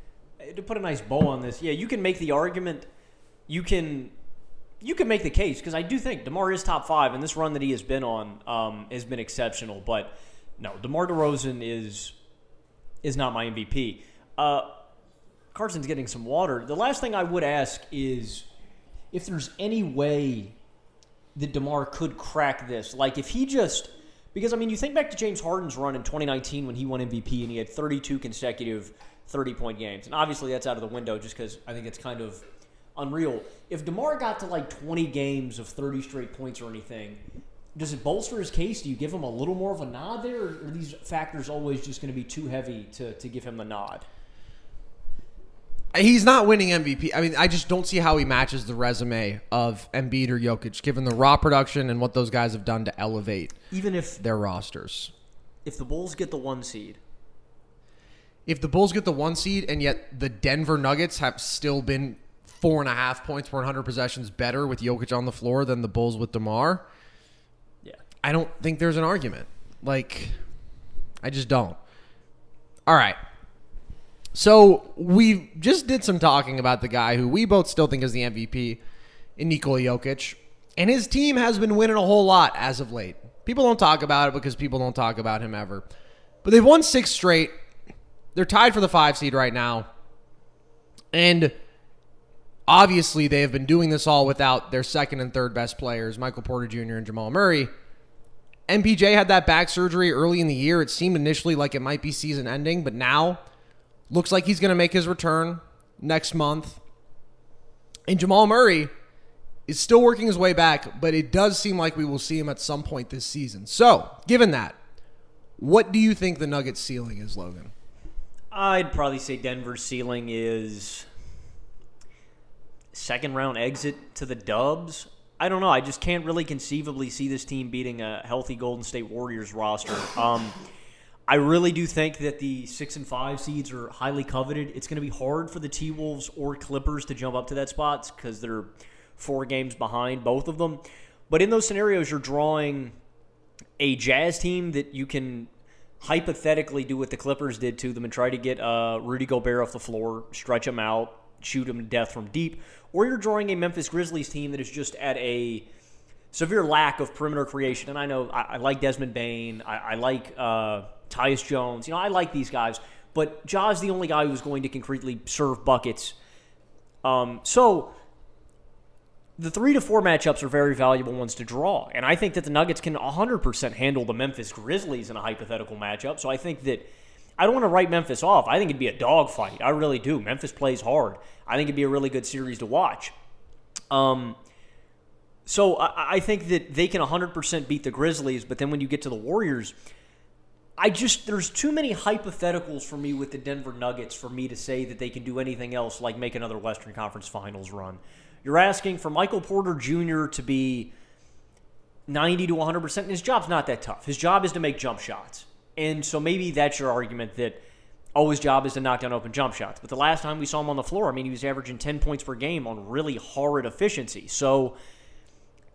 [SPEAKER 9] to put a nice bow on this. Yeah, you can make the argument. You can you can make the case because I do think Demar is top five, and this run that he has been on um, has been exceptional. But no, Demar Derozan is is not my MVP. Uh, Carson's getting some water. The last thing I would ask is if there's any way that DeMar could crack this. Like if he just because I mean you think back to James Harden's run in 2019 when he won MVP and he had 32 consecutive 30 point games. And obviously that's out of the window just cuz I think it's kind of unreal. If DeMar got to like 20 games of 30 straight points or anything, does it bolster his case? Do you give him a little more of a nod there or are these factors always just going to be too heavy to to give him the nod?
[SPEAKER 8] He's not winning MVP. I mean, I just don't see how he matches the resume of Embiid or Jokic, given the raw production and what those guys have done to elevate
[SPEAKER 9] Even if
[SPEAKER 8] their rosters.
[SPEAKER 9] if the Bulls get the 1 seed,
[SPEAKER 8] If the Bulls get the one seed and yet the Denver Nuggets have still been four and a half points per 100 possessions better with Jokic on the floor than the Bulls with DeMar,
[SPEAKER 9] yeah.
[SPEAKER 8] I don't think there's an argument. Like, I just don't. All right. So we just did some talking about the guy who we both still think is the MVP in Nikola Jokic, and his team has been winning a whole lot as of late. People don't talk about it because people don't talk about him ever. But they've won six straight. They're tied for the five seed right now. And obviously, they have been doing this all without their second and third best players, Michael Porter Jr. and Jamal Murray. MPJ had that back surgery early in the year. It seemed initially like it might be season ending, but now looks like he's going to make his return next month. And Jamal Murray is still working his way back, but it does seem like we will see him at some point this season. So, given that, what do you think the Nuggets ceiling is, Logan?
[SPEAKER 9] I'd probably say Denver's ceiling is second round exit to the Dubs. I don't know. I just can't really conceivably see this team beating a healthy Golden State Warriors roster. Um, I really do think that the six and five seeds are highly coveted. It's going to be hard for the T Wolves or Clippers to jump up to that spots because they're four games behind both of them. But in those scenarios, you're drawing a Jazz team that you can hypothetically do what the Clippers did to them and try to get uh, Rudy Gobert off the floor, stretch him out, shoot him to death from deep, or you're drawing a Memphis Grizzlies team that is just at a severe lack of perimeter creation. And I know I, I like Desmond Bane, I, I like uh, Tyus Jones. You know, I like these guys, but Ja's the only guy who's going to concretely serve buckets. Um, so the three to four matchups are very valuable ones to draw. And I think that the Nuggets can 100% handle the Memphis Grizzlies in a hypothetical matchup. So I think that I don't want to write Memphis off. I think it'd be a dogfight. I really do. Memphis plays hard. I think it'd be a really good series to watch. Um, so I, I think that they can 100% beat the Grizzlies, but then when you get to the Warriors, I just there's too many hypotheticals for me with the Denver Nuggets for me to say that they can do anything else like make another Western Conference Finals run. You're asking for Michael Porter Jr. to be 90 to 100%, and his job's not that tough. His job is to make jump shots. And so maybe that's your argument that, oh, his job is to knock down open jump shots. But the last time we saw him on the floor, I mean, he was averaging 10 points per game on really horrid efficiency. So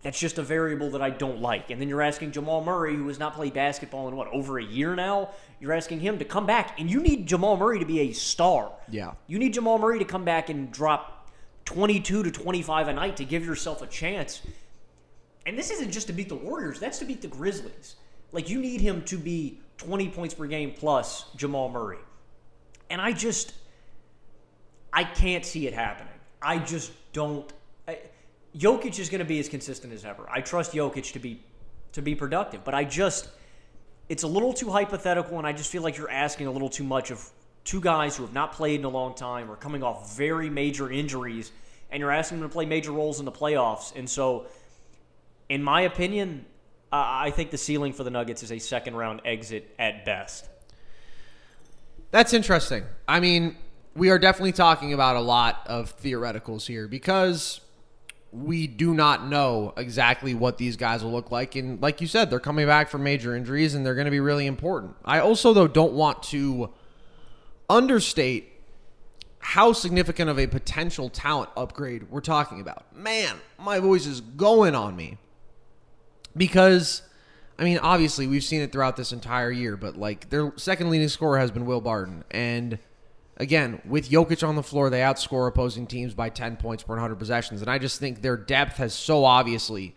[SPEAKER 9] that's just a variable that I don't like. And then you're asking Jamal Murray, who has not played basketball in what, over a year now? You're asking him to come back, and you need Jamal Murray to be a star.
[SPEAKER 8] Yeah.
[SPEAKER 9] You need Jamal Murray to come back and drop 22 to 25 a night to give yourself a chance. And this isn't just to beat the Warriors, that's to beat the Grizzlies. Like, you need him to be 20 points per game plus Jamal Murray. And I just, I can't see it happening. I just don't. Jokic is going to be as consistent as ever. I trust Jokic to be to be productive, but I just it's a little too hypothetical, and I just feel like you're asking a little too much of two guys who have not played in a long time or coming off very major injuries, and you're asking them to play major roles in the playoffs. And so, in my opinion, I think the ceiling for the Nuggets is a second round exit at best.
[SPEAKER 8] That's interesting. I mean, we are definitely talking about a lot of theoreticals here because we do not know exactly what these guys will look like. And like you said, they're coming back from major injuries and they're going to be really important. I also, though, don't want to understate how significant of a potential talent upgrade we're talking about. Man, my voice is going on me because. I mean, obviously, we've seen it throughout this entire year, but like their second leading scorer has been Will Barton. And again, with Jokic on the floor, they outscore opposing teams by 10 points per 100 possessions. And I just think their depth has so obviously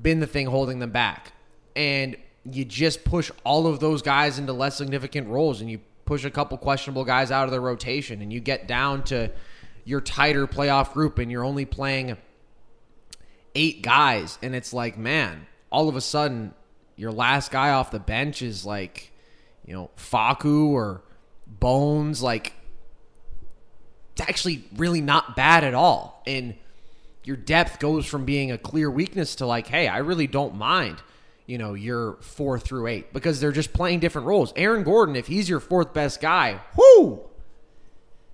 [SPEAKER 8] been the thing holding them back. And you just push all of those guys into less significant roles and you push a couple questionable guys out of the rotation and you get down to your tighter playoff group and you're only playing eight guys. And it's like, man, all of a sudden, your last guy off the bench is like, you know, Facu or Bones. Like, it's actually really not bad at all. And your depth goes from being a clear weakness to like, hey, I really don't mind, you know, your four through eight because they're just playing different roles. Aaron Gordon, if he's your fourth best guy, whoo!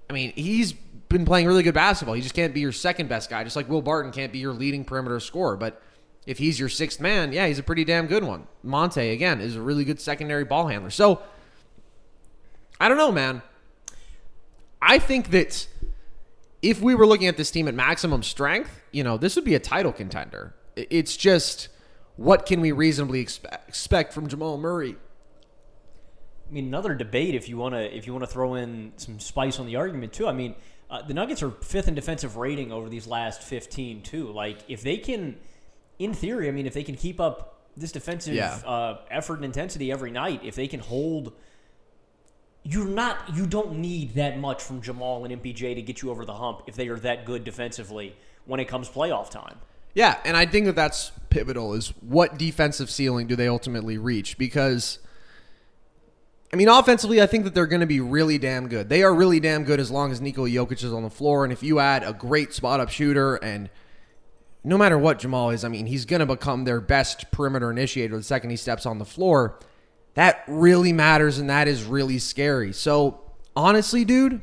[SPEAKER 8] I mean, he's been playing really good basketball. He just can't be your second best guy, just like Will Barton can't be your leading perimeter scorer. But if he's your sixth man, yeah, he's a pretty damn good one. Monte, again, is a really good secondary ball handler. So, I don't know, man. I think that if we were looking at this team at maximum strength, you know, this would be a title contender. It's just what can we reasonably expect, expect from Jamal Murray?
[SPEAKER 9] I mean, another debate if you want to if you want to throw in some spice on the argument too. I mean, uh, the Nuggets are fifth in defensive rating over these last fifteen too. Like if they can, in theory, I mean, if they can keep up this defensive
[SPEAKER 8] Yeah.
[SPEAKER 9] uh, effort and intensity every night, if they can hold, you're not you don't need that much from Jamal and MPJ to get you over the hump if they are that good defensively when it comes playoff time.
[SPEAKER 8] Yeah, and I think that that's pivotal is what defensive ceiling do they ultimately reach because I mean offensively I think that they're going to be really damn good. They are really damn good as long as Nikola Jokic is on the floor and if you add a great spot up shooter and no matter what Jamal is, I mean, he's going to become their best perimeter initiator the second he steps on the floor. That really matters and that is really scary. So, honestly, dude,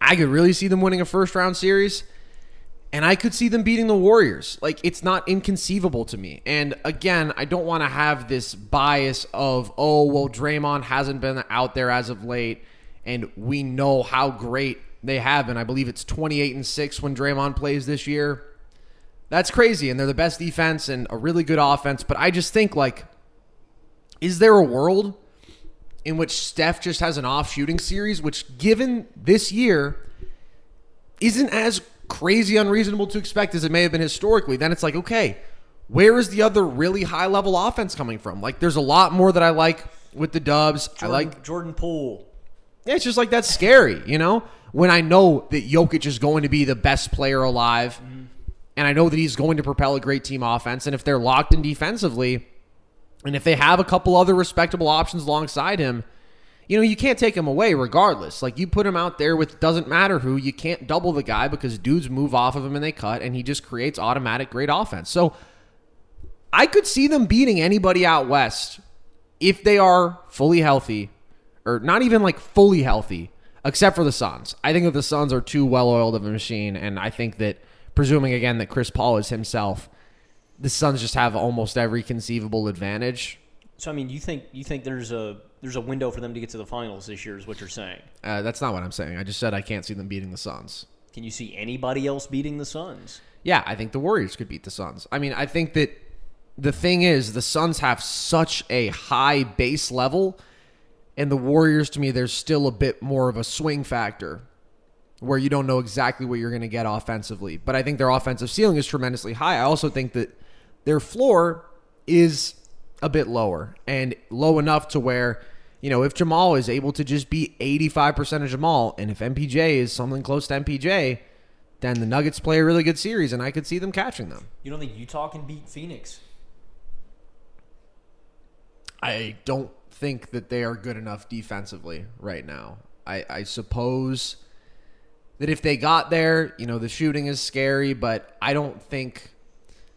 [SPEAKER 8] I could really see them winning a first round series. And I could see them beating the Warriors. Like, it's not inconceivable to me. And again, I don't want to have this bias of, oh, well, Draymond hasn't been out there as of late. And we know how great they have been. I believe it's 28 and 6 when Draymond plays this year. That's crazy. And they're the best defense and a really good offense. But I just think, like, is there a world in which Steph just has an off shooting series, which, given this year, isn't as crazy unreasonable to expect as it may have been historically, then it's like, okay, where is the other really high level offense coming from? Like, there's a lot more that I like with the Dubs. I like,
[SPEAKER 9] Jordan Poole.
[SPEAKER 8] yeah, it's just like that's scary, you know? When I know that Jokic is going to be the best player alive, mm-hmm. and I know that he's going to propel a great team offense, and if they're locked in defensively, and if they have a couple other respectable options alongside him, you know, you can't take him away regardless. Like you put him out there with doesn't matter who, you can't double the guy because dudes move off of him and they cut and he just creates automatic great offense. So I could see them beating anybody out west if they are fully healthy or not even like fully healthy except for the Suns. I think that the Suns are too well-oiled of a machine and I think that presuming again that Chris Paul is himself, the Suns just have almost every conceivable advantage.
[SPEAKER 9] So I mean, you think you think there's a there's a window for them to get to the finals this year, is what you're saying?
[SPEAKER 8] Uh, that's not what I'm saying. I just said I can't see them beating the Suns.
[SPEAKER 9] Can you see anybody else beating the Suns?
[SPEAKER 8] Yeah, I think the Warriors could beat the Suns. I mean, I think that the thing is, the Suns have such a high base level, and the Warriors, to me, there's still a bit more of a swing factor where you don't know exactly what you're going to get offensively. But I think their offensive ceiling is tremendously high. I also think that their floor is a bit lower and low enough to where, you know, if Jamal is able to just be 85% of Jamal, and if MPJ is something close to MPJ, then the Nuggets play a really good series, and I could see them catching them.
[SPEAKER 9] You don't think Utah can beat Phoenix?
[SPEAKER 8] I don't think that they are good enough defensively right now. I, I suppose that if they got there, you know, the shooting is scary, but I don't think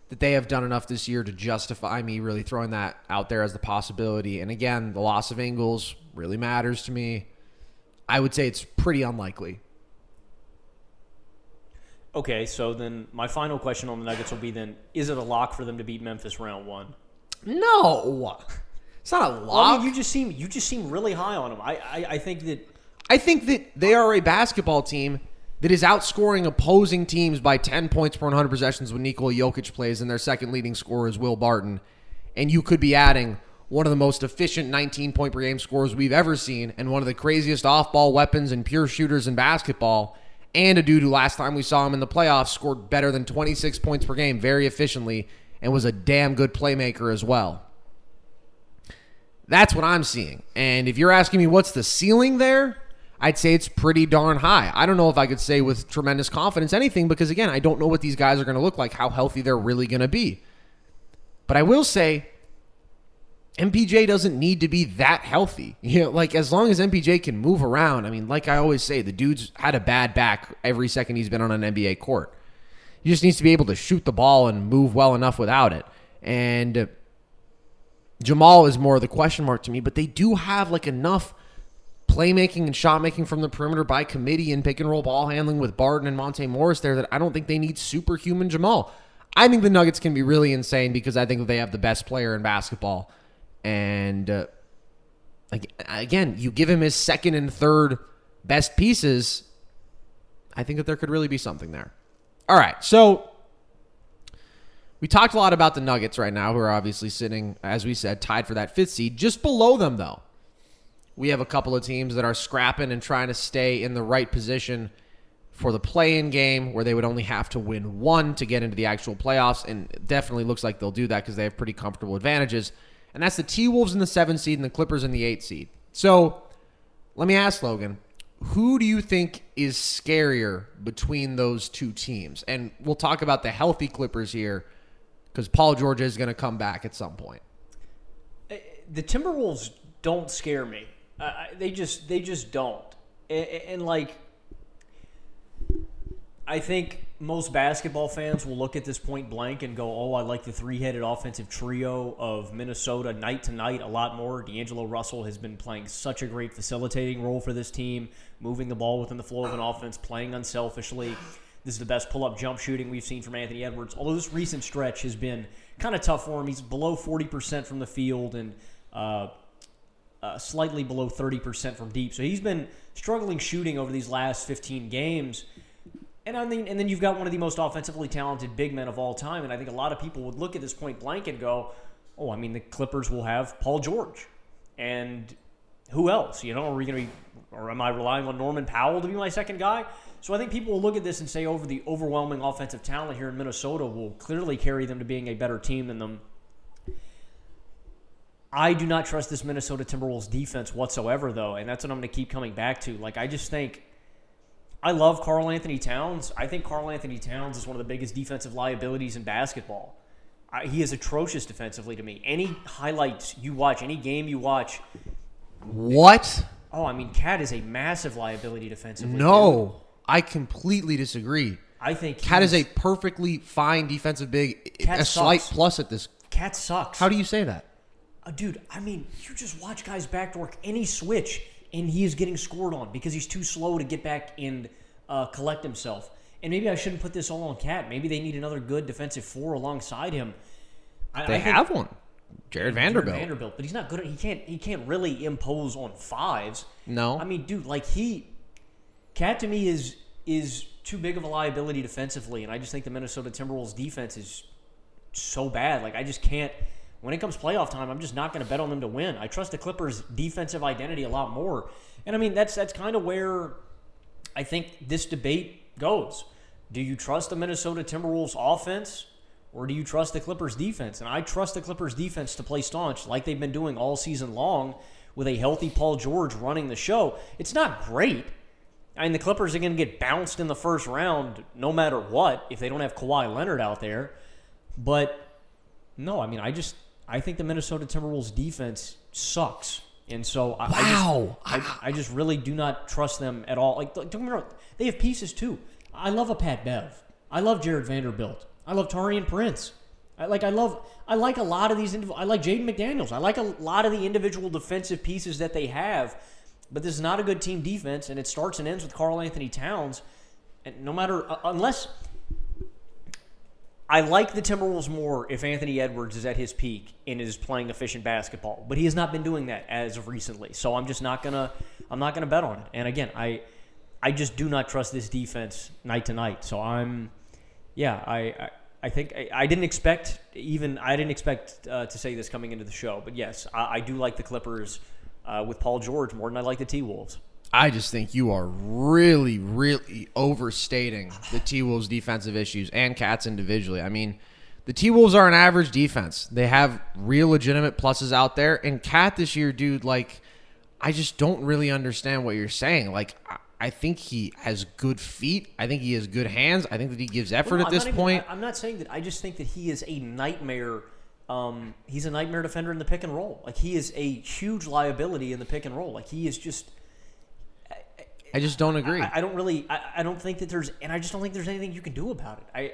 [SPEAKER 8] that they have done enough this year to justify me really throwing that out there as the possibility. And again, the loss of Ingles really matters to me. I would say it's pretty unlikely.
[SPEAKER 9] Okay, so then my final question on the Nuggets will be then: Is it a lock for them to beat Memphis round one?
[SPEAKER 8] No, it's not a lock.
[SPEAKER 9] Well, I mean, you just seem you just seem really high on them. I, I I think that
[SPEAKER 8] I think that they are a basketball team that is outscoring opposing teams by 10 points per 100 possessions when Nikola Jokic plays, and their second leading scorer is Will Barton. And you could be adding one of the most efficient 19 point per game scorers we've ever seen, and one of the craziest off ball weapons and pure shooters in basketball, and a dude who last time we saw him in the playoffs scored better than 26 points per game very efficiently and was a damn good playmaker as well. That's what I'm seeing. And if you're asking me what's the ceiling there, I'd say it's pretty darn high. I don't know if I could say with tremendous confidence anything because, again, I don't know what these guys are going to look like, how healthy they're really going to be. But I will say, MPJ doesn't need to be that healthy. You know, like as long as MPJ can move around, I mean, like I always say, the dude's had a bad back every second he's been on an NBA court. He just needs to be able to shoot the ball and move well enough without it. And Jamal is more of the question mark to me, but they do have like enough playmaking and shot making from the perimeter by committee and pick and roll ball handling with Barton and Monte Morris there that I don't think they need superhuman Jamal. I think the Nuggets can be really insane because I think that they have the best player in basketball. And uh, again, you give him his second and third best pieces. I think that there could really be something there. All right. So we talked a lot about the Nuggets right now, who are obviously sitting, as we said, tied for that fifth seed. Just below them, though, we have a couple of teams that are scrapping and trying to stay in the right position for the play-in game where they would only have to win one to get into the actual playoffs and it definitely looks like they'll do that because they have pretty comfortable advantages. And that's the t-wolves in the 7 seed and the clippers in the 8 seed. So let me ask logan who do you think is scarier between those two teams? And we'll talk about the healthy clippers here because paul george is going to come back at some point.
[SPEAKER 9] Uh, the timberwolves don't scare me they just they just don't. And, and, like I think most basketball fans will look at this point blank and go, "Oh, I like the three-headed offensive trio of Minnesota night to night a lot more." D'Angelo Russell has been playing such a great facilitating role for this team, moving the ball within the flow of an offense, playing unselfishly. This is the best pull-up jump shooting we've seen from Anthony Edwards. Although this recent stretch has been kind of tough for him, he's below 40% from the field and uh, uh, slightly below 30% from deep. So he's been struggling shooting over these last 15 games. And I mean, and then you've got one of the most offensively talented big men of all time. And I think a lot of people would look at this point blank and go, "Oh, I mean, the Clippers will have Paul George, and who else? You know, are we going to be, or am I relying on Norman Powell to be my second guy?" So I think people will look at this and say, over the overwhelming offensive talent here in Minnesota will clearly carry them to being a better team than them I do not trust this Minnesota Timberwolves defense whatsoever, though, and that's what I'm going to keep coming back to. Like, I just think I love Karl-Anthony Towns. I think Karl-Anthony Towns is one of the biggest defensive liabilities in basketball. I, he is atrocious defensively to me. Any highlights you watch, any game you watch.
[SPEAKER 8] What?
[SPEAKER 9] Oh, I mean, KAT is a massive liability defensively.
[SPEAKER 8] No, dude. I completely disagree.
[SPEAKER 9] I think
[SPEAKER 8] KAT is a perfectly fine defensive big, KAT a sucks. slight plus at this.
[SPEAKER 9] KAT sucks.
[SPEAKER 8] How do you say that?
[SPEAKER 9] Uh, dude, I mean, you just watch guys backdoor any switch, and he is getting scored on because he's too slow to get back and uh, collect himself. And maybe I shouldn't put this all on KAT. Maybe they need another good defensive four alongside him.
[SPEAKER 8] I, they I have one, Jarred Vanderbilt.
[SPEAKER 9] Jarred Vanderbilt, but he's not good. At, he can't. He can't really impose on fives.
[SPEAKER 8] No,
[SPEAKER 9] I mean, dude, like he, KAT to me is is too big of a liability defensively, and I just think the Minnesota Timberwolves defense is so bad. Like I just can't when it comes playoff time, I'm just not going to bet on them to win. I trust the Clippers' defensive identity a lot more. And I mean, that's that's kind of where I think this debate goes. Do you trust the Minnesota Timberwolves offense or do you trust the Clippers defense? And I trust the Clippers defense to play staunch like they've been doing all season long with a healthy Paul George running the show. It's not great. I mean, the Clippers are going to get bounced in the first round no matter what if they don't have Kawhi Leonard out there. But no, I mean, I just I think the Minnesota Timberwolves defense sucks. And so I,
[SPEAKER 8] Wow.
[SPEAKER 9] I, just, I, I just really do not trust them at all. Like, don't get me wrong, they have pieces too. I love a Pat Bev. I love Jarred Vanderbilt. I love Taurean Prince. I like I love I like a lot of these indiv- I like Jaden McDaniels. I like a lot of the individual defensive pieces that they have, but this is not a good team defense, and it starts and ends with Karl-Anthony Towns. And no matter uh, unless I like the Timberwolves more if Anthony Edwards is at his peak and is playing efficient basketball, but he has not been doing that as of recently. So I'm just not gonna I'm not gonna bet on it. And again, I I just do not trust this defense night to night. So I'm yeah I. I I think I, I didn't expect even I didn't expect uh, to say this coming into the show, but yes, I, I do like the Clippers uh, with Paul George more than I like the T Wolves.
[SPEAKER 8] I just think you are really, really overstating the T Wolves' defensive issues and KAT's individually. I mean, the T Wolves are an average defense. They have real legitimate pluses out there. And KAT this year, dude, like, I just don't really understand what you're saying. Like, I- think he has good feet. I think he has good hands. I think that he gives effort
[SPEAKER 9] Well, no,
[SPEAKER 8] at this
[SPEAKER 9] even-
[SPEAKER 8] point.
[SPEAKER 9] I, am not saying that. I just think that he is a nightmare. Um, he's a nightmare defender in the pick and roll. Like he is a huge liability in the pick and roll. Like he is just.
[SPEAKER 8] I just don't agree.
[SPEAKER 9] I, I don't really. I, I don't think that there's, and I just don't think there's anything you can do about it. I,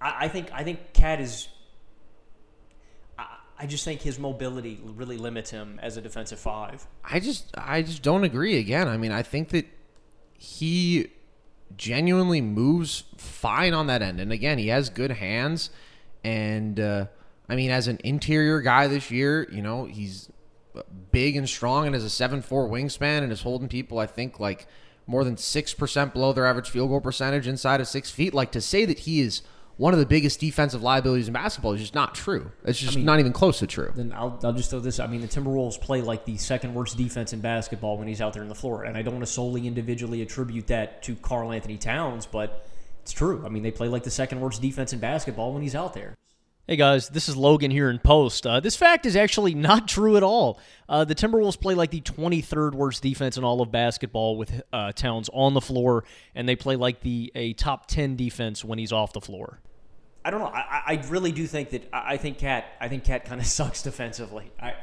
[SPEAKER 9] I, I think I think KAT is. I, I just think his mobility really limits him as a defensive five.
[SPEAKER 8] I just I just don't agree again. I mean, I think that he genuinely moves fine on that end. And again, he has good hands and uh I mean as an interior guy this year, you know, he's big and strong and has a 7-4 wingspan and is holding people I think like more than 6% below their average field goal percentage inside of 6 feet. Like to say that he is one of the biggest defensive liabilities in basketball is just not true. It's just not even close to true.
[SPEAKER 9] Then I'll, I'll just throw this. I mean, the Timberwolves play like the second worst defense in basketball when he's out there in the floor, and I don't want to solely individually attribute that to Karl-Anthony Towns, but it's true. I mean, they play like the second worst defense in basketball when he's out there. Hey guys, this is Logan here in post. Uh, this fact is actually not true at all. Uh, the Timberwolves play like the 23rd worst defense in all of basketball with uh, Towns on the floor, and they play like the a top 10 defense when he's off the floor. I don't know. I, I really do think that I I think KAT. I think KAT kind of sucks defensively. I,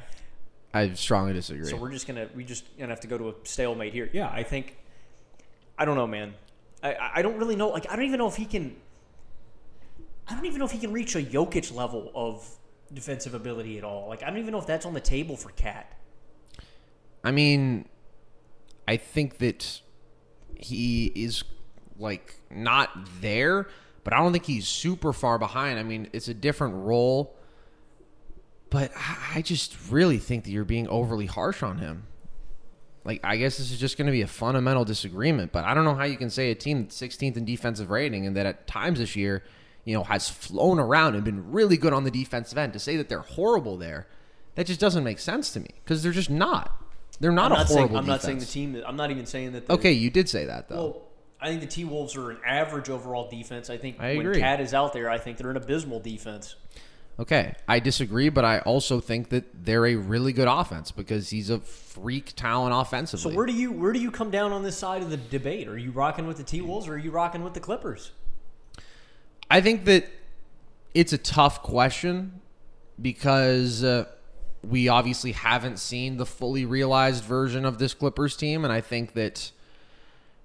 [SPEAKER 8] I strongly disagree.
[SPEAKER 9] so we're just gonna we just gonna have to go to a stalemate here. Yeah, I think. I don't know, man. I- I I don't really know. Like I don't even know if he can. I don't even know if he can reach a Jokic level of defensive ability at all. Like I don't even know if that's on the table for KAT.
[SPEAKER 8] I mean, I think that he is like not there, but I don't think he's super far behind. I mean, it's a different role, but I just really think that you're being overly harsh on him. Like, I guess this is just going to be a fundamental disagreement, but I don't know how you can say a team that's 16th in defensive rating and that at times this year, you know, has flown around and been really good on the defensive end to say that they're horrible there. That just doesn't make sense to me because they're just not. They're not
[SPEAKER 9] I'm
[SPEAKER 8] a
[SPEAKER 9] not saying
[SPEAKER 8] horrible
[SPEAKER 9] I'm not saying the
[SPEAKER 8] defense.
[SPEAKER 9] team. I'm not even saying that.
[SPEAKER 8] Okay, you did say that though.
[SPEAKER 9] Well, I think the T Wolves are an average overall defense. I think
[SPEAKER 8] I
[SPEAKER 9] when. KAT is out there, I think they're an abysmal defense.
[SPEAKER 8] Okay, I disagree, but I also think that they're a really good offense because he's a freak talent offensively.
[SPEAKER 9] So where do you where do you come down on this side of the debate? Are you rocking with the T Wolves or are you rocking with the Clippers?
[SPEAKER 8] I think that it's a tough question because uh, we obviously haven't seen the fully realized version of this Clippers team, and I think that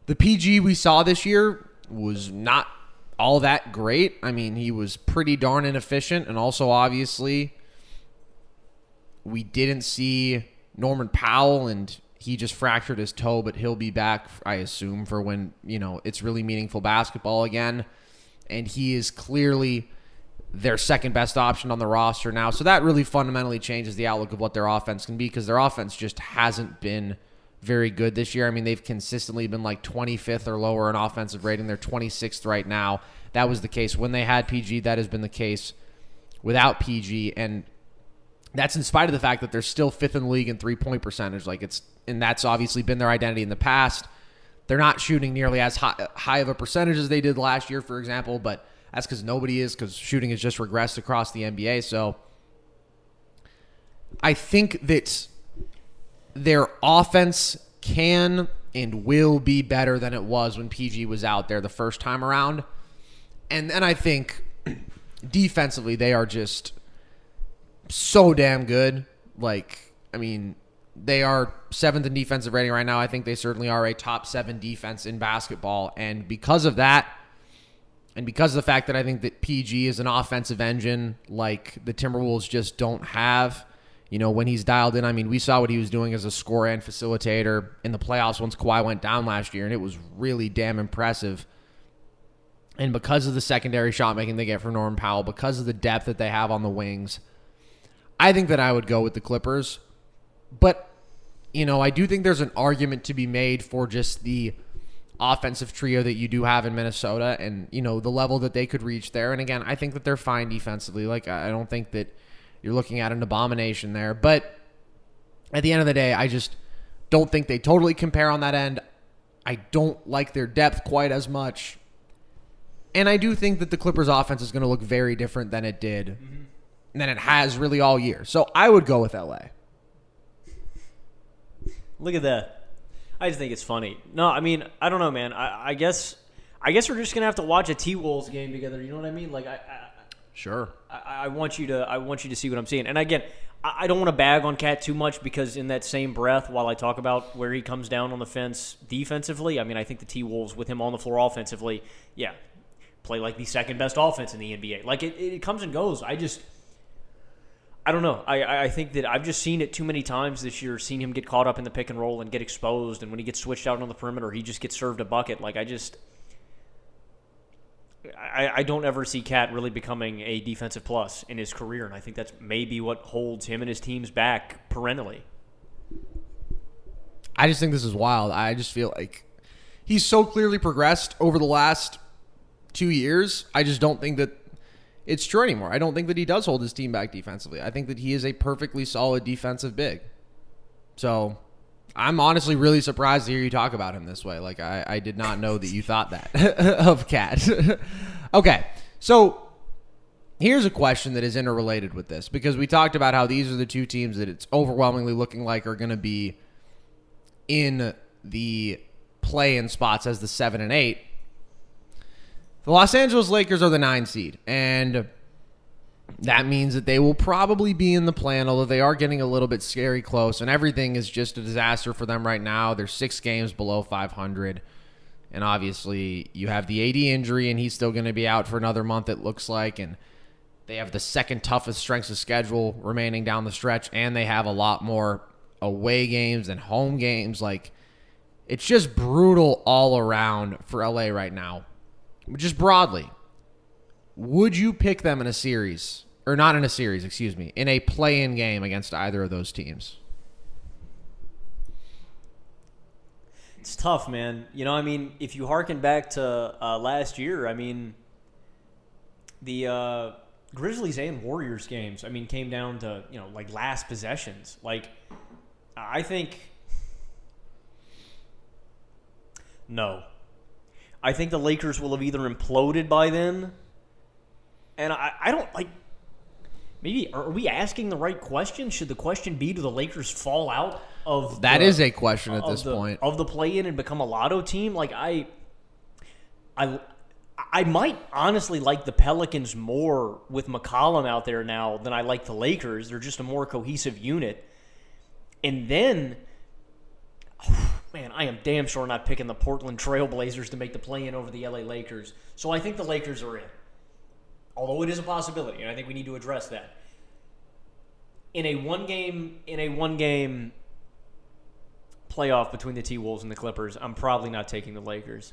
[SPEAKER 8] the PG we saw this year was not all that great. I mean, he was pretty darn inefficient, and also obviously we didn't see Norman Powell, and he just fractured his toe, but he'll be back, I assume, for when you know it's really meaningful basketball again. And he is clearly their second best option on the roster now. So that really fundamentally changes the outlook of what their offense can be because their offense just hasn't been very good this year. I mean, they've consistently been like 25th or lower in offensive rating. They're 26th right now. That was the case when they had PG. That has been the case without PG. And that's in spite of the fact that they're still fifth in the league in three point percentage. Like it's, and that's obviously been their identity in the past. They're not shooting nearly as high, high of a percentage as they did last year, for example, but that's because nobody is because shooting has just regressed across the NBA. So I think that their offense can and will be better than it was when PG was out there the first time around. And then I think defensively, they are just so damn good. Like, I mean, they are seventh in defensive rating right now. I think they certainly are a top seven defense in basketball. And because of that, and because of the fact that I think that PG is an offensive engine like the Timberwolves just don't have, you know, when he's dialed in, I mean, we saw what he was doing as a scorer and facilitator in the playoffs once Kawhi went down last year, and it was really damn impressive. And because of the secondary shot making they get from Norman Powell, because of the depth that they have on the wings, I think that I would go with the Clippers. But, you know, I do think there's an argument to be made for just the offensive trio that you do have in Minnesota and, you know, the level that they could reach there. And again, I think that they're fine defensively. Like, I don't think that you're looking at an abomination there. But at the end of the day, I just don't think they totally compare on that end. I don't like their depth quite as much. And I do think that the Clippers offense is going to look very different than it did, mm-hmm. than it has really all year. So I would go with LA.
[SPEAKER 9] Look at that. I just think it's funny. No, I mean, I don't know, man. I, I guess, I guess we're just gonna have to watch a T Wolves game together. You know what I mean? Like, I, I
[SPEAKER 8] Sure.
[SPEAKER 9] I, I, want you to I want you to see what I'm seeing. And again, I, I don't want to bag on KAT too much because in that same breath, while I talk about where he comes down on the fence defensively, I mean I think the T Wolves with him on the floor offensively, yeah, play like the second best offense in the NBA. Like it, it comes and goes. I just I don't know. I, I think that I've just seen it too many times this year, seen him get caught up in the pick and roll and get exposed. And when he gets switched out on the perimeter, he just gets served a bucket. Like, I just, I, I don't ever see KAT really becoming a defensive plus in his career, and I think that's maybe what holds him and his teams back perennially.
[SPEAKER 8] I just think this is wild. I just feel like he's so clearly progressed over the last two years. I just don't think that it's true anymore. I don't think that he does hold his team back defensively. I think that he is a perfectly solid defensive big. So I'm honestly really surprised to hear you talk about him this way. Like I, I did not know that you thought that of KAT. okay, so here's a question that is interrelated with this because we talked about how these are the two teams that it's overwhelmingly looking like are going to be in the play-in spots as the seven and eight. The Los Angeles Lakers are the nine seed, and that means that they will probably be in the plan, although they are getting a little bit scary close, and everything is just a disaster for them right now. They're six games below 500. And obviously, you have the AD injury, and he's still going to be out for another month, it looks like. And they have the second toughest strengths of schedule remaining down the stretch, and they have a lot more away games and home games. Like, it's just brutal all around for LA right now. Just broadly, would you pick them in a series or not in a series, excuse me, in a play-in game against either of those teams?
[SPEAKER 9] It's tough, man. You know, I mean, if you harken back to uh, last year, I mean, the uh, Grizzlies and Warriors games, I mean, came down to you know like last possessions. Like, I think no. I think the Lakers will have either imploded by then and I, I don't like. Maybe are we asking the right question? Should the question be do the Lakers fall out of
[SPEAKER 8] that
[SPEAKER 9] the,
[SPEAKER 8] is a question at this
[SPEAKER 9] the,
[SPEAKER 8] point
[SPEAKER 9] of the play-in and become a lotto team? Like I, I, I might honestly like the Pelicans more with McCollum out there now than I like the Lakers. They're just a more cohesive unit. And then, man, I am damn sure not picking the Portland Trailblazers to make the play-in over the LA Lakers. So I think the Lakers are in although it is a possibility, and I think we need to address that. In a one game, in a one game playoff between the T Wolves and the Clippers, I'm probably not taking the Lakers,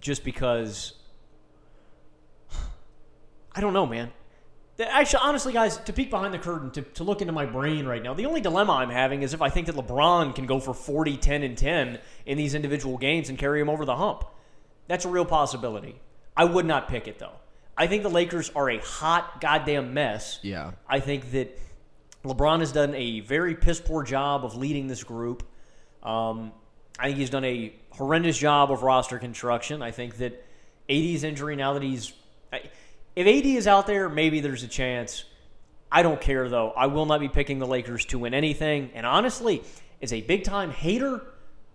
[SPEAKER 9] just because. I don't know, man. Actually, honestly, guys, to peek behind the curtain, to, to look into my brain right now, the only dilemma I'm having is if I think that LeBron can go for 40, 10, and 10 in these individual games and carry him over the hump. That's a real possibility. I would not pick it, though. I think the Lakers are a hot goddamn mess.
[SPEAKER 8] Yeah.
[SPEAKER 9] I think that LeBron has done a very piss poor job of leading this group. Um, I think he's done a horrendous job of roster construction. I think that AD's injury now that he's if AD is out there, maybe there's a chance. I don't care though. I will not be picking the Lakers to win anything. And honestly, as a big time hater,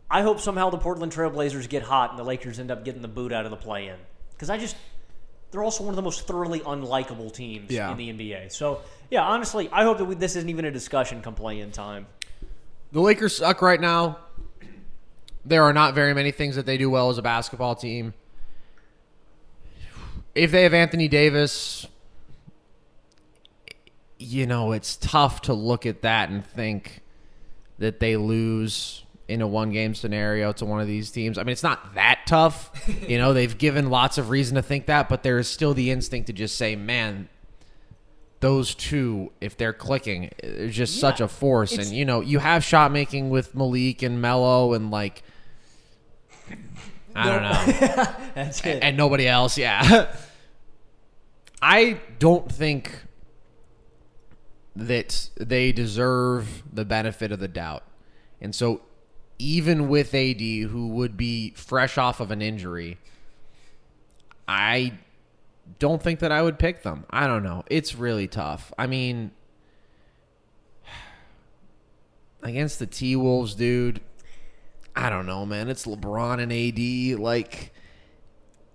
[SPEAKER 9] I hope somehow the Portland Trailblazers get hot and the Lakers end up getting the boot out of the play in. Because I just they're also one of the most thoroughly unlikable teams
[SPEAKER 8] yeah.
[SPEAKER 9] in the NBA. So, yeah, honestly, I hope that we, this isn't even a discussion come play in time.
[SPEAKER 8] The Lakers suck right now. There are not very many things that they do well as a basketball team. If they have Anthony Davis, you know, it's tough to look at that and think that they lose in a one game scenario to one of these teams. I mean, it's not that tough. you know, they've given lots of reason to think that, but there is still the instinct to just say, man, those two, if they're clicking, it's just
[SPEAKER 9] Yeah,
[SPEAKER 8] such a force. And, you know, you have shot making with Malik and Melo and, like, I don't know
[SPEAKER 9] That's it.
[SPEAKER 8] and nobody else. Yeah, I don't think that they deserve the benefit of the doubt, and so even with AD, who would be fresh off of an injury, I don't think that I would pick them. I don't know. It's really tough. I mean. Against the T Wolves, dude, I don't know, man. It's LeBron and AD. Like,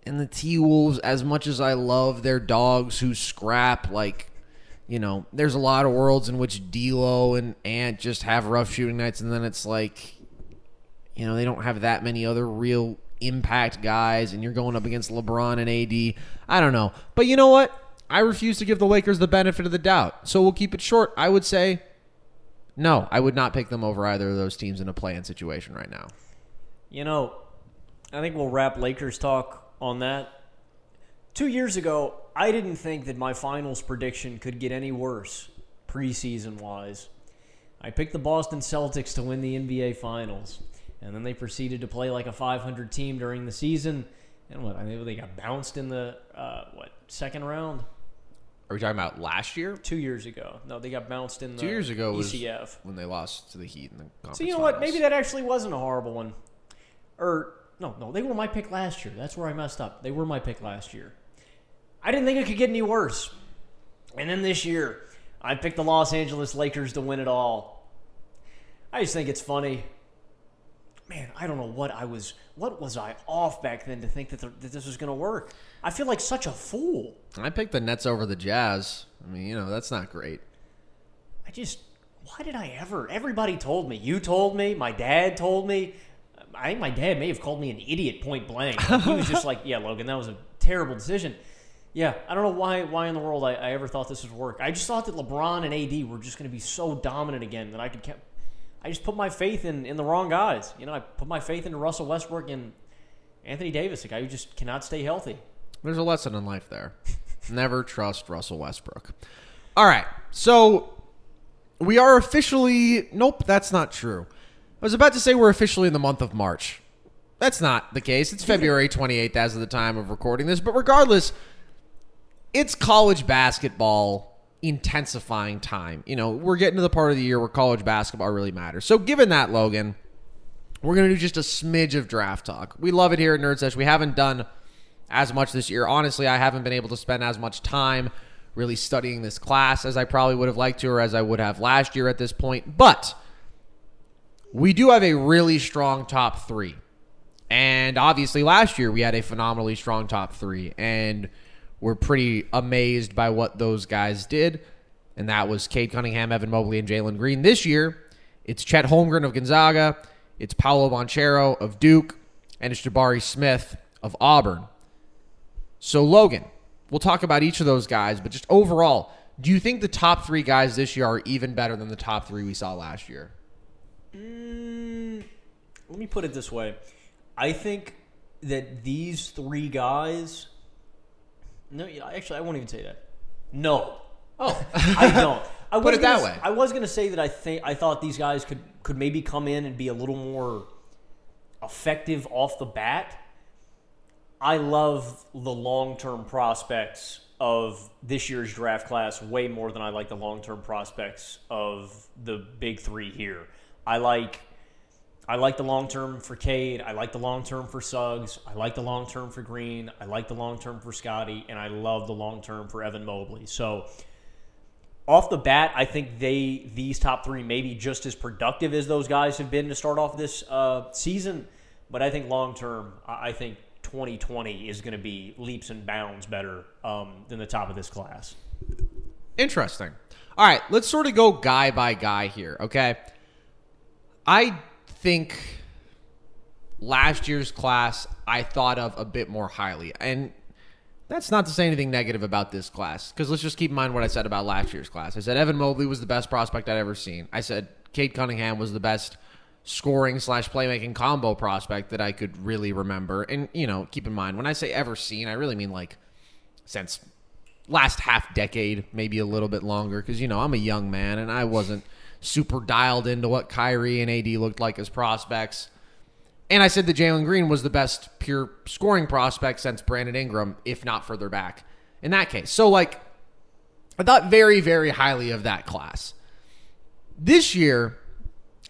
[SPEAKER 8] and the T Wolves, as much as I love their dogs who scrap, like, you know, there's a lot of worlds in which D'Lo and Ant just have rough shooting nights, and then it's like, you know, they don't have that many other real impact guys, and you're going up against LeBron and AD. I don't know, but you know what? I refuse to give the Lakers the benefit of the doubt, so we'll keep it short. I would say. No, I would not pick them over either of those teams in a play-in situation right now.
[SPEAKER 9] You know, I think we'll wrap Lakers talk on that. Two years ago, I didn't think that my finals prediction could get any worse preseason wise. I picked the Boston Celtics to win the NBA Finals, and then they proceeded to play like a 500 team during the season. And what? I mean, they got bounced in the uh, what second round
[SPEAKER 8] Are we talking about last year?
[SPEAKER 9] two years ago. No, they got bounced in the
[SPEAKER 8] Two years ago was
[SPEAKER 9] ECF.
[SPEAKER 8] when they lost to the Heat in the conference
[SPEAKER 9] So you know what? Maybe that actually wasn't a horrible one. Or no, no, they were my pick last year. That's where I messed up. They were my pick last year. I didn't think it could get any worse. And then this year, I picked the Los Angeles Lakers to win it all. I just think it's funny. Man, I don't know what I was. What was I off back then to think that, the, that this was going to work? I feel like such a fool.
[SPEAKER 8] I picked the Nets over the Jazz. I mean, you know, that's not great.
[SPEAKER 9] I just, why did I ever? Everybody told me. You told me. My dad told me. I think my dad may have called me an idiot point blank. He was just like, "Yeah, Logan, that was a terrible decision." Yeah, I don't know why. Why in the world I, I ever thought this would work? I just thought that LeBron and AD were just going to be so dominant again that I could. Kept, I just put my faith in in the wrong guys. You know, I put my faith into Russell Westbrook and Anthony Davis, a guy who just cannot stay healthy.
[SPEAKER 8] There's a lesson in life there. Never trust Russell Westbrook. All right. So we are officially. Nope, that's not true. I was about to say we're officially in the month of March. That's not the case. It's February 28th as of the time of recording this. But regardless, it's college basketball intensifying time. You know, we're getting to the part of the year where college basketball really matters. So, given that, Logan, we're going to do just a smidge of draft talk. We love it here at Nerd Sesh. We haven't done as much this year. Honestly, I haven't been able to spend as much time really studying this class as I probably would have liked to or as I would have last year at this point. But we do have a really strong top three. And obviously, last year we had a phenomenally strong top three. And we're pretty amazed by what those guys did. And that was Cade Cunningham, Evan Mobley, and Jalen Green. This year, it's Chet Holmgren of Gonzaga, it's Paolo Banchero of Duke, and it's Jabari Smith of Auburn. So, Logan, we'll talk about each of those guys, but just overall, do you think the top three guys this year are even better than the top three we saw last year?
[SPEAKER 9] Mm, let me put it this way. I think that these three guys. No, actually, I won't even say that. No. Oh, I don't. I
[SPEAKER 8] Put
[SPEAKER 9] was
[SPEAKER 8] it that way.
[SPEAKER 9] I was going to say that I think I thought these guys could could maybe come in and be a little more effective off the bat. I love the long term prospects of this year's draft class way more than I like the long term prospects of the big three here. I like I like the long term for Cade. I like the long term for Suggs. I like the long term for Green. I like the long term for Scotty, and I love the long term for Evan Mobley. So off the bat, I think they these top three may be just as productive as those guys have been to start off this uh, season. But I think long term, I I think 2020 is going to be leaps and bounds better um, than the top of this class.
[SPEAKER 8] Interesting. All right, let's sort of go guy by guy here, okay? I think last year's class I thought of a bit more highly. And that's not to say anything negative about this class, because let's just keep in mind what I said about last year's class. I said Evan Mobley was the best prospect I'd ever seen. I said Cade Cunningham was the best scoring slash playmaking combo prospect that I could really remember. And, you know, keep in mind, when I say ever seen, I really mean like since last half decade, maybe a little bit longer, because, you know, I'm a young man and I wasn't super dialed into what Kyrie and AD looked like as prospects. And I said that Jalen Green was the best pure scoring prospect since Brandon Ingram, if not further back in that case. So, like, I thought very, very highly of that class. This year,